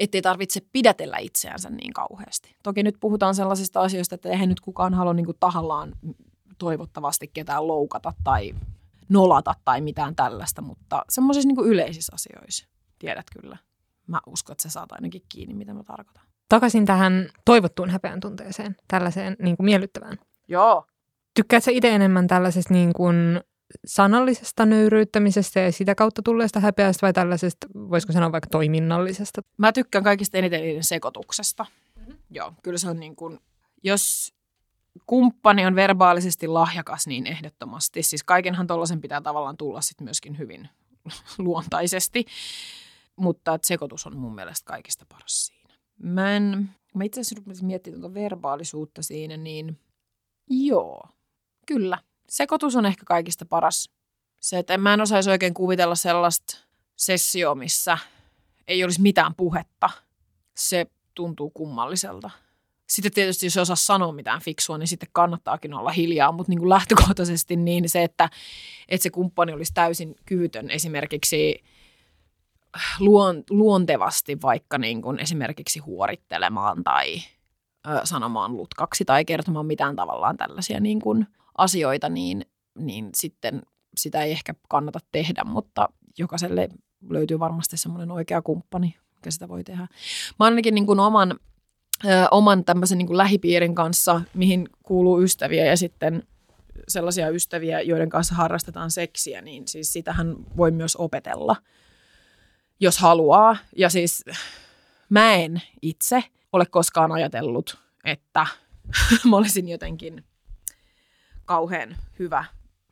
ettei tarvitse pidätellä itseänsä niin kauheasti. Toki nyt puhutaan sellaisista asioista, että eihän nyt kukaan halua niin kuin tahallaan toivottavasti ketään loukata tai nolata tai mitään tällaista, mutta semmoisissa niin yleisissä asioissa tiedät kyllä. Mä uskon, että se saat ainakin kiinni, mitä mä tarkoitan. Takaisin tähän toivottuun häpeän tunteeseen, tällaiseen niin kuin miellyttävään. Joo. Tykkäätkö itse enemmän tällaisesta niin kuin sanallisesta nöyryyttämisestä ja sitä kautta tulleesta häpeästä vai tällaisesta, voisiko sanoa vaikka toiminnallisesta? Mä tykkään kaikista eniten niiden sekoituksesta. Mm-hmm. Joo, kyllä se on niin kuin, jos kumppani on verbaalisesti lahjakas, niin ehdottomasti. Siis kaikenhan tuollaisen pitää tavallaan tulla sitten myöskin hyvin luontaisesti. Mutta että sekoitus on mun mielestä kaikista paras siinä. Mä, en, mä itse asiassa rupesin miettimään tuota verbaalisuutta siinä, niin joo, kyllä. Sekoitus on ehkä kaikista paras. Se, että en mä en osaisi oikein kuvitella sellaista sessio, missä ei olisi mitään puhetta. Se tuntuu kummalliselta. Sitten tietysti, jos osaa sanoa mitään fiksua, niin sitten kannattaakin olla hiljaa, mutta niin kuin lähtökohtaisesti niin se, että, että se kumppani olisi täysin kyvytön esimerkiksi luon, luontevasti vaikka niin kuin esimerkiksi huorittelemaan tai ö, sanomaan lutkaksi tai kertomaan mitään tavallaan tällaisia niin kuin asioita, niin, niin sitten sitä ei ehkä kannata tehdä, mutta jokaiselle löytyy varmasti semmoinen oikea kumppani, mikä sitä voi tehdä. Mä ainakin niin kuin oman, ö, oman tämmöisen niin kuin lähipiirin kanssa, mihin kuuluu ystäviä ja sitten sellaisia ystäviä, joiden kanssa harrastetaan seksiä, niin siis sitähän voi myös opetella – jos haluaa. Ja siis mä en itse ole koskaan ajatellut, että mä olisin jotenkin kauhean hyvä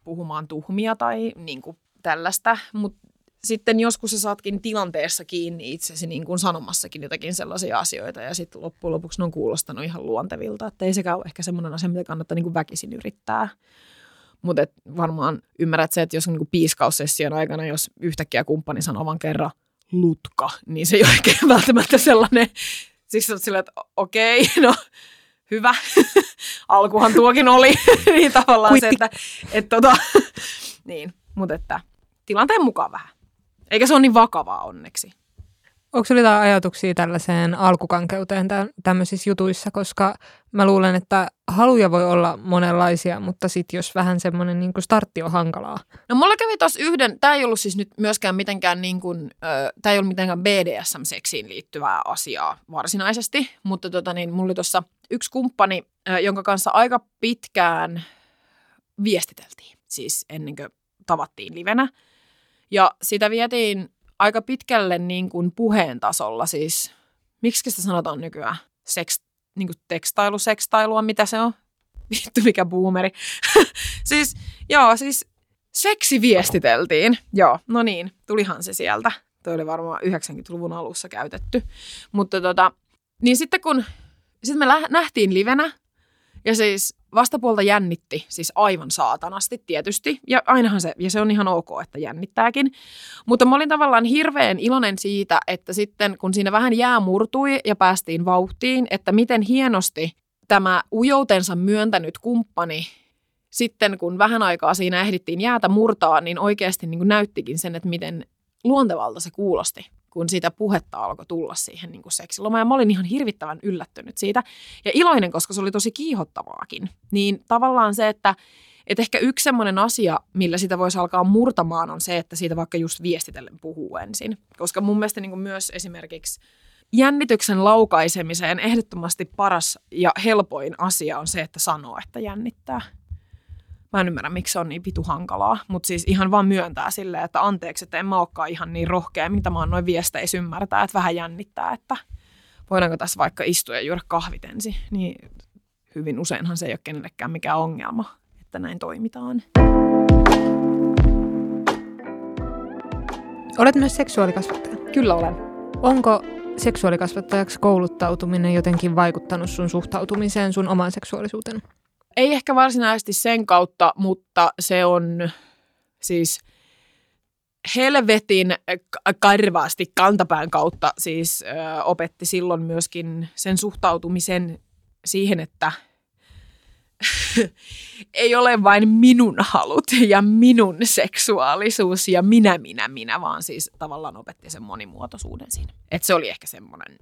puhumaan tuhmia tai niin kuin tällaista, mutta sitten joskus sä saatkin tilanteessa kiinni itsesi niin kuin sanomassakin jotakin sellaisia asioita ja sitten loppujen lopuksi ne on kuulostanut ihan luontevilta, että ei sekään ole ehkä semmoinen asia, mitä kannattaa niin kuin väkisin yrittää. Mutta varmaan ymmärrät se, että jos on niin piiskaussession aikana, jos yhtäkkiä kumppani sanoo vaan kerran – lutka, niin se ei ole oikein välttämättä sellainen, siis on silleen, että okei, okay, no hyvä, alkuhan tuokin oli, niin tavallaan Kuitti. se, että, että tota, niin, mutta että tilanteen mukaan vähän. Eikä se ole niin vakavaa onneksi. Onko sinulla jotain ajatuksia tällaiseen alkukankeuteen tämmöisissä jutuissa, koska mä luulen, että haluja voi olla monenlaisia, mutta sitten jos vähän semmoinen niin startti on hankalaa. No mulla kävi tuossa yhden, tämä ei ollut siis nyt myöskään mitenkään niin kuin, tämä ei ollut mitenkään BDSM-seksiin liittyvää asiaa varsinaisesti, mutta tota niin, mulla oli tuossa yksi kumppani, jonka kanssa aika pitkään viestiteltiin, siis ennen kuin tavattiin livenä. Ja sitä vietiin aika pitkälle niin kuin puheen tasolla, siis miksi sitä sanotaan nykyään? Seks, niin kuin tekstailu, sekstailua, mitä se on? Vittu, mikä boomeri. siis, joo, siis seksi viestiteltiin. Joo, no niin, tulihan se sieltä. Tuo oli varmaan 90-luvun alussa käytetty. Mutta tota, niin sitten kun, sitten me nähtiin livenä, ja siis vastapuolta jännitti, siis aivan saatanasti tietysti, ja ainahan se, ja se on ihan ok, että jännittääkin. Mutta mä olin tavallaan hirveän iloinen siitä, että sitten kun siinä vähän jää murtui ja päästiin vauhtiin, että miten hienosti tämä ujoutensa myöntänyt kumppani sitten kun vähän aikaa siinä ehdittiin jäätä murtaa, niin oikeasti niin kuin näyttikin sen, että miten luontevalta se kuulosti kun siitä puhetta alkoi tulla siihen niin kuin seksilomaan. Ja mä olin ihan hirvittävän yllättynyt siitä ja iloinen, koska se oli tosi kiihottavaakin. Niin tavallaan se, että et ehkä yksi semmoinen asia, millä sitä voisi alkaa murtamaan, on se, että siitä vaikka just viestitellen puhuu ensin. Koska mun mielestä niin myös esimerkiksi jännityksen laukaisemiseen ehdottomasti paras ja helpoin asia on se, että sanoo, että jännittää. Mä en ymmärrä, miksi se on niin vitu hankalaa, mutta siis ihan vaan myöntää silleen, että anteeksi, että en mä olekaan ihan niin rohkea, mitä mä oon noin viesteissä ymmärtää, että vähän jännittää, että voidaanko tässä vaikka istua ja juoda kahvit ensin. Niin hyvin useinhan se ei ole kenellekään mikään ongelma, että näin toimitaan. Olet myös seksuaalikasvattaja. Kyllä olen. Onko seksuaalikasvattajaksi kouluttautuminen jotenkin vaikuttanut sun suhtautumiseen sun omaan seksuaalisuuteen? Ei ehkä varsinaisesti sen kautta, mutta se on siis helvetin karvaasti kantapään kautta siis ö, opetti silloin myöskin sen suhtautumisen siihen, että ei ole vain minun halut ja minun seksuaalisuus ja minä, minä, minä, vaan siis tavallaan opetti sen monimuotoisuuden siinä. Et se oli ehkä semmoinen,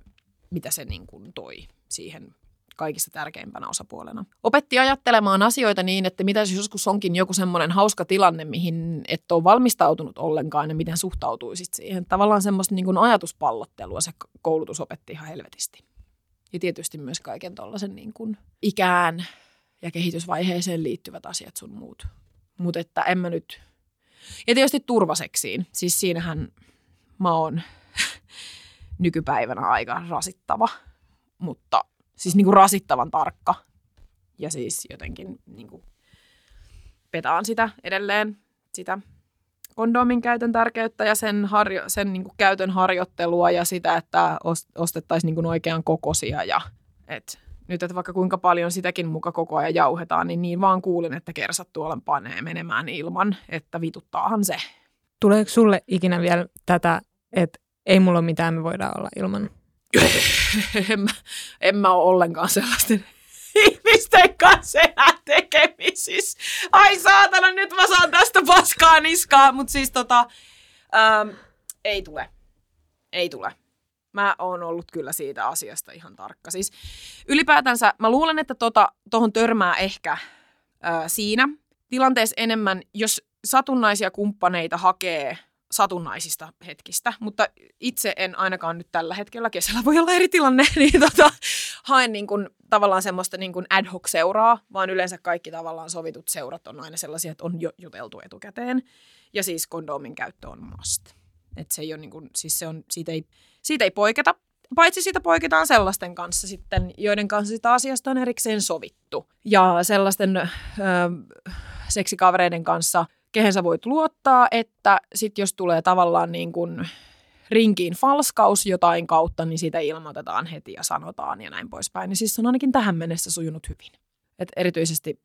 mitä se niin kuin toi siihen kaikista tärkeimpänä osapuolena. Opetti ajattelemaan asioita niin, että mitä jos joskus onkin joku semmoinen hauska tilanne, mihin et ole valmistautunut ollenkaan ja miten suhtautuisit siihen. Tavallaan semmoista niin kuin ajatuspallottelua se koulutus opetti ihan helvetisti. Ja tietysti myös kaiken tuollaisen niin kuin ikään ja kehitysvaiheeseen liittyvät asiat sun muut. Mutta että en mä nyt... Ja tietysti turvaseksiin. Siis siinähän mä oon nykypäivänä aika rasittava, mutta siis niinku rasittavan tarkka. Ja siis jotenkin niinku petaan sitä edelleen, sitä kondomin käytön tärkeyttä ja sen, harjo, sen niin kuin käytön harjoittelua ja sitä, että ostettaisiin niin kuin oikean kokoisia. Ja, et, nyt, että vaikka kuinka paljon sitäkin muka koko ajan jauhetaan, niin niin vaan kuulin, että kersat tuolla panee menemään ilman, että vituttaahan se. Tuleeko sulle ikinä vielä tätä, että ei mulla ole mitään, me voidaan olla ilman? En, mä, en mä ole ollenkaan sellaisten ihmisten kanssa enää tekemisissä. Ai saatana, nyt mä saan tästä paskaa niskaa. Mutta siis tota, ähm, ei tule. Ei tule. Mä oon ollut kyllä siitä asiasta ihan tarkka. Siis ylipäätänsä mä luulen, että tota, tohon törmää ehkä äh, siinä tilanteessa enemmän, jos satunnaisia kumppaneita hakee satunnaisista hetkistä, mutta itse en ainakaan nyt tällä hetkellä, kesällä voi olla eri tilanne, niin tota, haen niin kuin, tavallaan semmoista niin kuin ad hoc seuraa, vaan yleensä kaikki tavallaan sovitut seurat on aina sellaisia, että on jo juteltu etukäteen. Ja siis kondomin käyttö on must. Et se ei ole niin kuin, siis se on, siitä, ei, siitä ei poiketa, paitsi siitä poiketaan sellaisten kanssa sitten, joiden kanssa sitä asiasta on erikseen sovittu. Ja sellaisten ö, seksikavereiden kanssa – kehen sä voit luottaa, että sit jos tulee tavallaan niin kuin rinkiin falskaus jotain kautta, niin siitä ilmoitetaan heti ja sanotaan ja näin poispäin. Niin siis se on ainakin tähän mennessä sujunut hyvin. Et erityisesti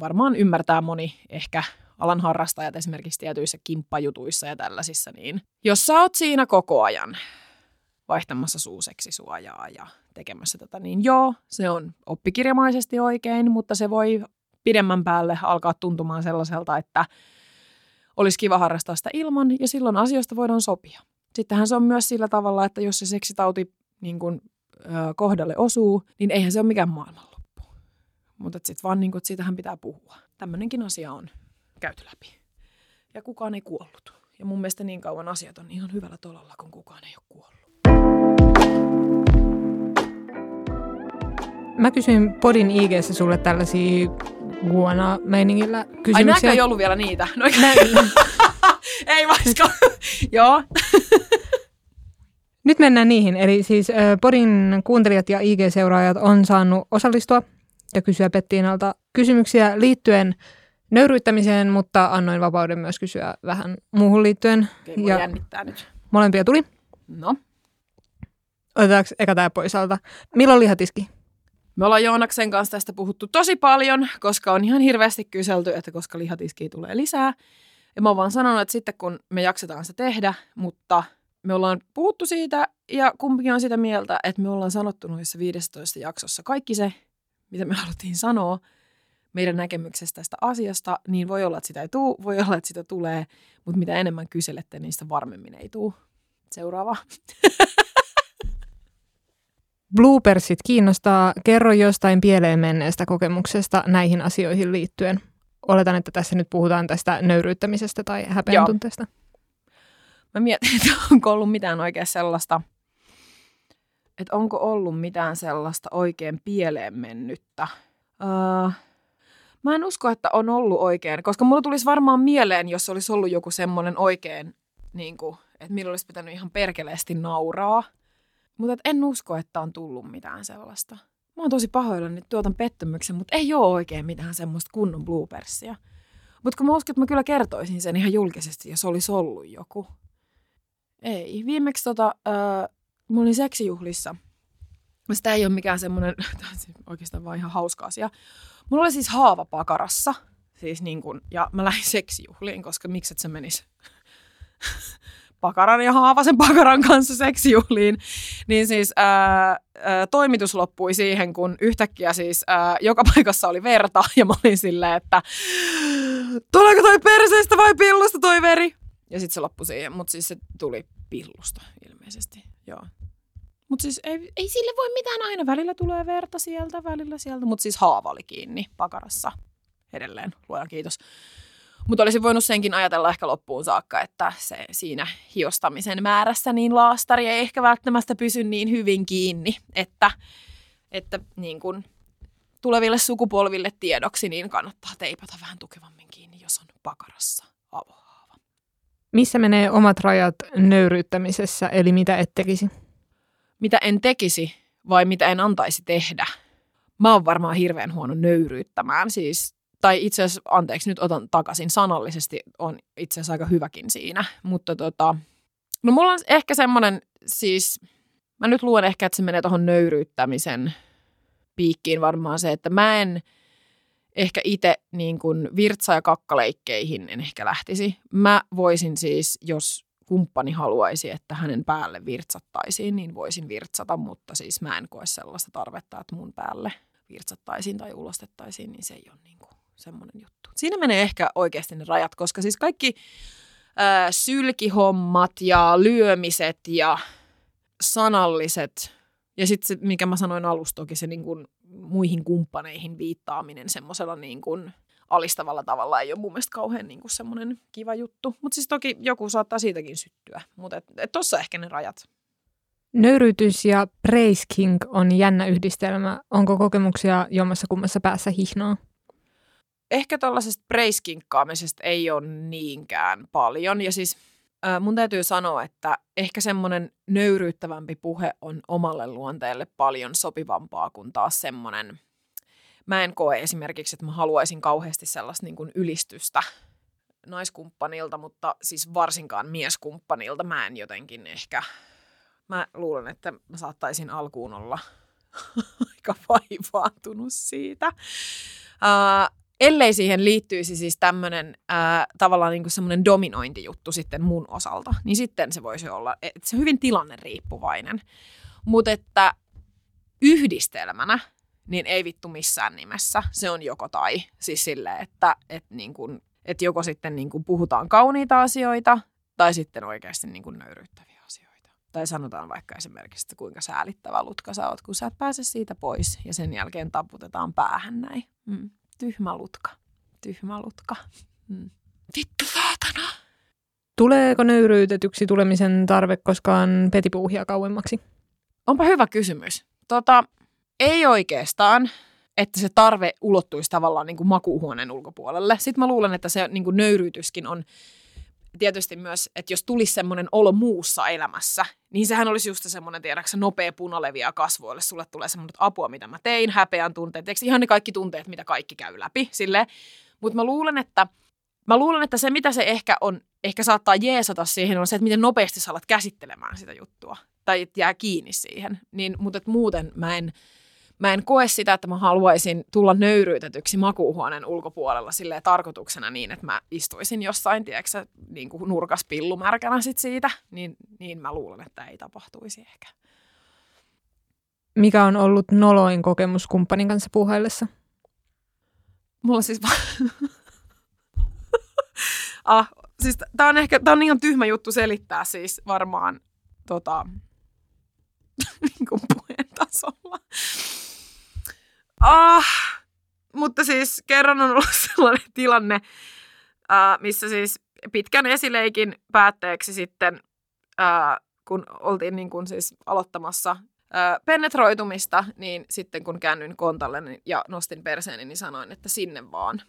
varmaan ymmärtää moni ehkä alan harrastajat esimerkiksi tietyissä kimppajutuissa ja tällaisissa, niin jos sä oot siinä koko ajan vaihtamassa suuseksisuojaa ja tekemässä tätä, niin joo, se on oppikirjamaisesti oikein, mutta se voi pidemmän päälle alkaa tuntumaan sellaiselta, että olisi kiva harrastaa sitä ilman ja silloin asioista voidaan sopia. Sittenhän se on myös sillä tavalla, että jos se seksitauti niin kuin, ö, kohdalle osuu, niin eihän se ole mikään maailmanloppu. Mutta sitten vaan niin kuin, siitähän pitää puhua. Tämmöinenkin asia on käyty läpi. Ja kukaan ei kuollut. Ja mun mielestä niin kauan asiat on ihan hyvällä tolalla, kun kukaan ei ole kuollut. Mä kysyin Podin ig sulle tällaisia Guana-meiningillä kysymyksiä. Ai ei ollut vielä niitä. No, ei vaiska. Joo. Nyt mennään niihin. Eli siis äh, Podin kuuntelijat ja IG-seuraajat on saanut osallistua ja kysyä Pettiinalta kysymyksiä liittyen nöyryyttämiseen, mutta annoin vapauden myös kysyä vähän muuhun liittyen. Okei, ja jännittää nyt. Molempia tuli. No. Otetaanko eka tämä pois alta? Milloin lihatiski? Me ollaan Joonaksen kanssa tästä puhuttu tosi paljon, koska on ihan hirveästi kyselty, että koska lihatiskiä tulee lisää. Ja mä oon vaan sanonut, että sitten kun me jaksetaan sitä tehdä, mutta me ollaan puhuttu siitä ja kumpikin on sitä mieltä, että me ollaan sanottu noissa 15 jaksossa kaikki se, mitä me haluttiin sanoa meidän näkemyksestä tästä asiasta, niin voi olla, että sitä ei tule, voi olla, että sitä tulee, mutta mitä enemmän kyselette, niin sitä varmemmin ei tule. Seuraava. Bloopersit kiinnostaa. Kerro jostain pieleen menneestä kokemuksesta näihin asioihin liittyen. Oletan, että tässä nyt puhutaan tästä nöyryyttämisestä tai häpeäntunteesta. Mä mietin, että onko ollut mitään oikein sellaista, että onko ollut mitään sellaista oikein pieleen mennyttä. Uh, mä en usko, että on ollut oikein, koska mulla tulisi varmaan mieleen, jos olisi ollut joku semmoinen oikein, niin kuin, että milloin olisi pitänyt ihan perkeleesti nauraa – mutta en usko, että on tullut mitään sellaista. Mä oon tosi pahoillani, että tuotan pettymyksen, mutta ei ole oikein mitään semmoista kunnon bloopersia. Mutta kun mä uskon, että mä kyllä kertoisin sen ihan julkisesti, jos olisi ollut joku. Ei. Viimeksi tota, äh, mä olin seksijuhlissa. Sitä ei ole mikään semmoinen, oikeastaan vaan ihan hauska asia. Mulla oli siis haava pakarassa. Siis niin kun, ja mä lähdin seksijuhliin, koska mikset se menisi pakaran ja haavasen pakaran kanssa seksijuhliin, niin siis ää, ää, toimitus loppui siihen, kun yhtäkkiä siis ää, joka paikassa oli verta ja mä olin silleen, että tuleeko toi perseestä vai pillusta toi veri? Ja sitten se loppui siihen, mutta siis se tuli pillusta ilmeisesti, joo. Mutta siis ei, ei sille voi mitään aina. Välillä tulee verta sieltä, välillä sieltä. Mutta siis haava oli kiinni pakarassa edelleen, luojan kiitos. Mutta olisin voinut senkin ajatella ehkä loppuun saakka, että se siinä hiostamisen määrässä niin laastari ei ehkä välttämättä pysy niin hyvin kiinni, että, että niin kun tuleville sukupolville tiedoksi, niin kannattaa teipata vähän tukevammin kiinni, jos on pakarassa avohaava. Missä menee omat rajat nöyryyttämisessä, eli mitä et tekisi? Mitä en tekisi vai mitä en antaisi tehdä? Mä oon varmaan hirveän huono nöyryyttämään, siis tai itse asiassa, anteeksi, nyt otan takaisin, sanallisesti on itse asiassa aika hyväkin siinä, mutta tota, no mulla on ehkä semmoinen, siis mä nyt luen ehkä, että se menee tuohon nöyryyttämisen piikkiin varmaan se, että mä en ehkä itse niin kuin virtsa- ja kakkaleikkeihin en ehkä lähtisi. Mä voisin siis, jos kumppani haluaisi, että hänen päälle virtsattaisiin, niin voisin virtsata, mutta siis mä en koe sellaista tarvetta, että mun päälle virtsattaisiin tai ulostettaisiin, niin se ei ole niin kuin semmoinen juttu. Siinä menee ehkä oikeasti ne rajat, koska siis kaikki ää, sylkihommat ja lyömiset ja sanalliset ja sitten se, mikä mä sanoin alusta toki, se niin kuin muihin kumppaneihin viittaaminen semmoisella niin kuin alistavalla tavalla ei ole mun mielestä kauhean niin kuin semmoinen kiva juttu. Mutta siis toki joku saattaa siitäkin syttyä, mutta tuossa ehkä ne rajat. Nöyryytys ja praise king on jännä yhdistelmä. Onko kokemuksia jommassa kummassa päässä hihnoa? Ehkä tuollaisesta praise ei ole niinkään paljon. Ja siis mun täytyy sanoa, että ehkä semmoinen nöyryyttävämpi puhe on omalle luonteelle paljon sopivampaa kuin taas semmoinen, mä en koe esimerkiksi, että mä haluaisin kauheasti sellaista niin kuin ylistystä naiskumppanilta, mutta siis varsinkaan mieskumppanilta mä en jotenkin ehkä, mä luulen, että mä saattaisin alkuun olla aika vaivaantunut siitä. Uh, ellei siihen liittyisi siis tämmöinen tavallaan niin semmoinen dominointijuttu sitten mun osalta, niin sitten se voisi olla, että se on hyvin tilanne riippuvainen. Mutta että yhdistelmänä, niin ei vittu missään nimessä. Se on joko tai. Siis silleen, että, että, niin kuin, että joko sitten niin kuin puhutaan kauniita asioita, tai sitten oikeasti niin kuin nöyryyttäviä asioita. Tai sanotaan vaikka esimerkiksi, että kuinka säälittävä lutka sä oot, kun sä et pääse siitä pois, ja sen jälkeen taputetaan päähän näin. Mm. Tyhmä lutka. Tyhmä lutka. Mm. Vittu saatana. Tuleeko nöyryytetyksi tulemisen tarve koskaan petipuuhia kauemmaksi? Onpa hyvä kysymys. Tota, ei oikeastaan, että se tarve ulottuisi tavallaan niin kuin makuuhuoneen ulkopuolelle. Sitten mä luulen, että se niin kuin nöyryytyskin on tietysti myös, että jos tulisi semmoinen olo muussa elämässä, niin sehän olisi just semmoinen, tiedäksä, nopea punalevia kasvoille. Sulle tulee semmoinen apua, mitä mä tein, häpeän tunteet, eikö ihan ne kaikki tunteet, mitä kaikki käy läpi, sille. Mutta mä luulen, että Mä luulen, että se, mitä se ehkä on, ehkä saattaa jeesata siihen, on se, että miten nopeasti sä alat käsittelemään sitä juttua. Tai jää kiinni siihen. Niin, mutta muuten mä en, mä en koe sitä, että mä haluaisin tulla nöyryytetyksi makuuhuoneen ulkopuolella silleen tarkoituksena niin, että mä istuisin jossain, tiedätkö, niin kuin nurkas pillumärkänä sit siitä, niin, niin mä luulen, että ei tapahtuisi ehkä. Mikä on ollut noloin kokemus kumppanin kanssa puhaillessa? Mulla siis ah, siis tää on ehkä, tää on ihan tyhmä juttu selittää siis varmaan tota, niin kuin puheen tasolla. Ah, mutta siis kerran on ollut sellainen tilanne, äh, missä siis pitkän esileikin päätteeksi sitten, äh, kun oltiin niin kuin siis aloittamassa äh, penetroitumista, niin sitten kun käännyin kontalle niin, ja nostin perseeni, niin sanoin, että sinne vaan.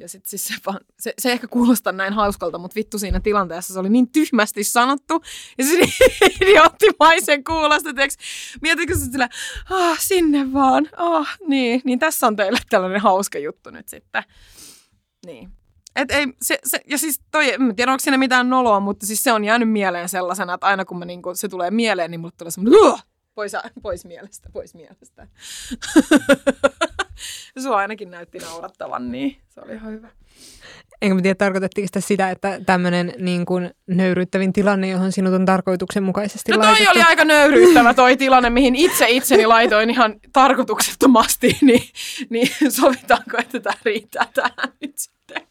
Ja sit siis se, vaan, se, se ehkä kuulostaa näin hauskalta, mutta vittu siinä tilanteessa se oli niin tyhmästi sanottu. Ja se idioottimaisen kuulosta, tiiäks, mietitkö se sillä, ah, sinne vaan, ah, niin. Niin tässä on teille tällainen hauska juttu nyt sitten. Niin. Et ei, se, se, ja siis toi, en tiedä onko siinä mitään noloa, mutta siis se on jäänyt mieleen sellaisena, että aina kun mä niinku, se tulee mieleen, niin mulle tulee semmoinen, pois, pois mielestä, pois mielestä. Sua ainakin näytti naurattavan, niin se oli ihan hyvä. Enkä tiedä, tarkoitettiinko sitä sitä, että tämmöinen niin kuin nöyryyttävin tilanne, johon sinut on tarkoituksenmukaisesti no toi laitettu. oli aika nöyryyttävä toi tilanne, mihin itse itseni laitoin ihan tarkoituksettomasti, niin, niin sovitaanko, että tämä riittää tähän nyt sitten?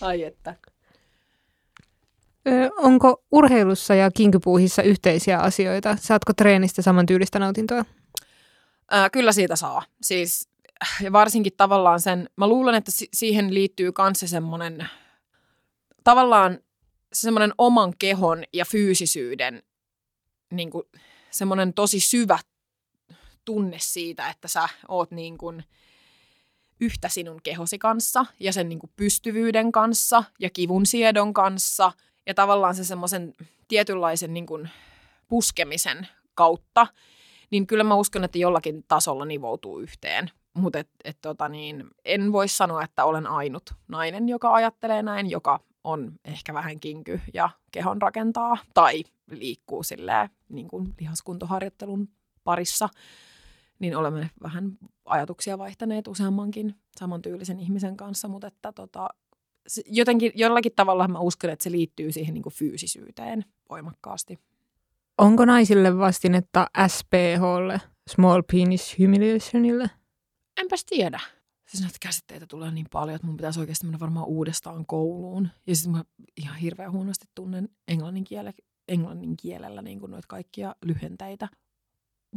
Ai että. Ö, onko urheilussa ja kinkypuuhissa yhteisiä asioita? Saatko treenistä samantyylistä nautintoa? Ää, kyllä siitä saa. Siis, ja varsinkin tavallaan sen, mä luulen, että si- siihen liittyy se semmoinen, tavallaan se semmoinen oman kehon ja fyysisyyden niin kuin, semmoinen tosi syvä tunne siitä, että sä oot niin kuin yhtä sinun kehosi kanssa ja sen niin kuin pystyvyyden kanssa ja kivun siedon kanssa ja tavallaan se semmoisen tietynlaisen niin kuin puskemisen kautta, niin kyllä mä uskon, että jollakin tasolla nivoutuu yhteen. Mutta et, et tota niin, en voi sanoa, että olen ainut nainen, joka ajattelee näin, joka on ehkä vähän kinky ja kehon rakentaa tai liikkuu silleen, niin kuin lihaskuntoharjoittelun parissa, niin olemme vähän ajatuksia vaihtaneet useammankin samantyylisen ihmisen kanssa, mutta että tota, jotenkin jollakin tavalla mä uskon, että se liittyy siihen niin kuin fyysisyyteen voimakkaasti. Onko naisille vastinetta SPHlle, Small Penis Humiliationille? Enpäs tiedä. Siis näitä käsitteitä tulee niin paljon, että mun pitäisi oikeasti mennä varmaan uudestaan kouluun. Ja sitten mä ihan hirveän huonosti tunnen englannin, kiele, englannin kielellä niin kuin noita kaikkia lyhenteitä.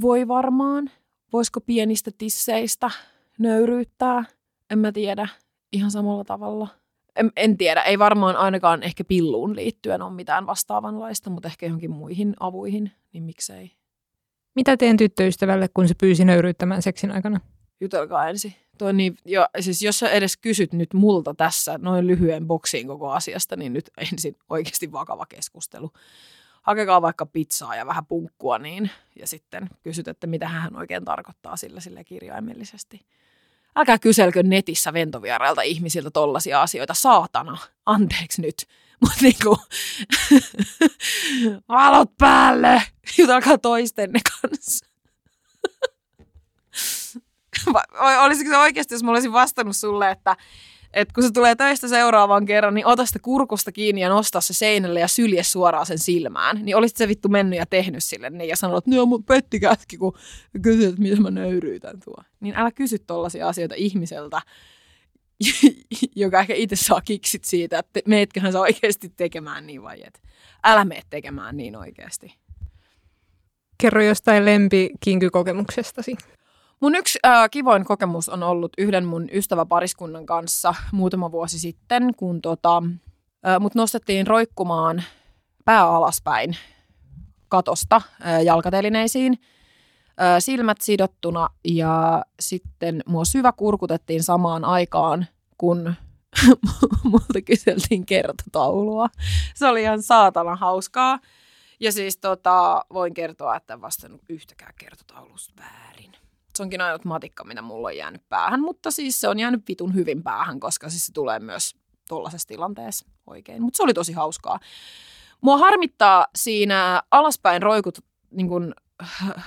Voi varmaan. Voisiko pienistä tisseistä nöyryyttää? En mä tiedä. Ihan samalla tavalla. En, en tiedä. Ei varmaan ainakaan ehkä pilluun liittyen ole mitään vastaavanlaista, mutta ehkä johonkin muihin avuihin, niin miksei. Mitä teen tyttöystävälle, kun se pyysi nöyryyttämään seksin aikana? Jutelkaa ensin. Toi niin, jo, siis jos sä edes kysyt nyt multa tässä noin lyhyen boksiin koko asiasta, niin nyt ensin oikeasti vakava keskustelu. Hakekaa vaikka pizzaa ja vähän punkkua niin, ja sitten kysyt, että mitä hän oikein tarkoittaa sillä sille kirjaimellisesti. Älkää kyselkö netissä ventovierailta ihmisiltä tollaisia asioita. Saatana, anteeksi nyt. Mutta niinku, valot päälle, jutelkaa toistenne kanssa. Olisiko se oikeasti, jos mä olisin vastannut sulle, että, että kun se tulee töistä seuraavan kerran, niin ota sitä kurkusta kiinni ja nosta se seinälle ja sylje suoraan sen silmään. Niin olisit se vittu mennyt ja tehnyt sille niin ja sanonut, että no mut petti kätki, kun kysyt, että mitä mä nöyryytän tuo. Niin älä kysy tollaisia asioita ihmiseltä, joka ehkä itse saa kiksit siitä, että meetköhän sä oikeasti tekemään niin vai et. Älä mene tekemään niin oikeasti. Kerro jostain lempikinkykokemuksestasi. Mun yksi äh, kivoin kokemus on ollut yhden mun ystäväpariskunnan kanssa muutama vuosi sitten, kun tota, äh, mut nostettiin roikkumaan pää alaspäin katosta äh, jalkatelineisiin, äh, silmät sidottuna ja sitten mua syvä kurkutettiin samaan aikaan, kun multa kyseltiin kertotaulua. Se oli ihan saatana hauskaa. Ja siis tota, voin kertoa, että en vastannut yhtäkään kertotaulusta väärin. Se onkin ainut matikka, mitä mulla on jäänyt päähän, mutta siis se on jäänyt vitun hyvin päähän, koska siis se tulee myös tuollaisessa tilanteessa oikein. Mutta se oli tosi hauskaa. Mua harmittaa siinä alaspäin roikut, niin kun,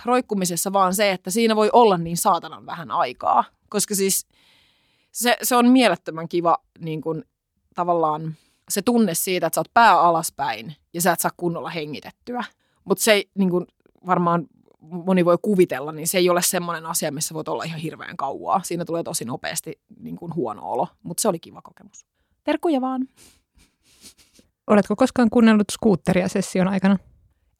roikkumisessa vaan se, että siinä voi olla niin saatanan vähän aikaa. Koska siis se, se on mielettömän kiva niin kun, tavallaan se tunne siitä, että sä oot pää alaspäin ja sä et saa kunnolla hengitettyä. Mutta se niin kun, varmaan moni voi kuvitella, niin se ei ole semmoinen asia, missä voit olla ihan hirveän kauaa. Siinä tulee tosi nopeasti niin kuin huono olo, mutta se oli kiva kokemus. Terkkuja vaan. Oletko koskaan kuunnellut skuutteria session aikana?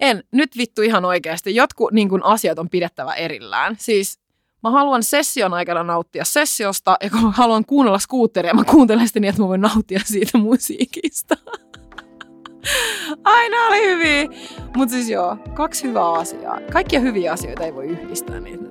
En. Nyt vittu ihan oikeasti. Jotkut niin kuin, asiat on pidettävä erillään. Siis mä haluan session aikana nauttia sessiosta, ja kun haluan kuunnella skuutteria, mä kuuntelen sitä niin, että mä voin nauttia siitä musiikista. Aina oli hyviä. Mutta siis joo, kaksi hyvää asiaa. Kaikkia hyviä asioita ei voi yhdistää, niin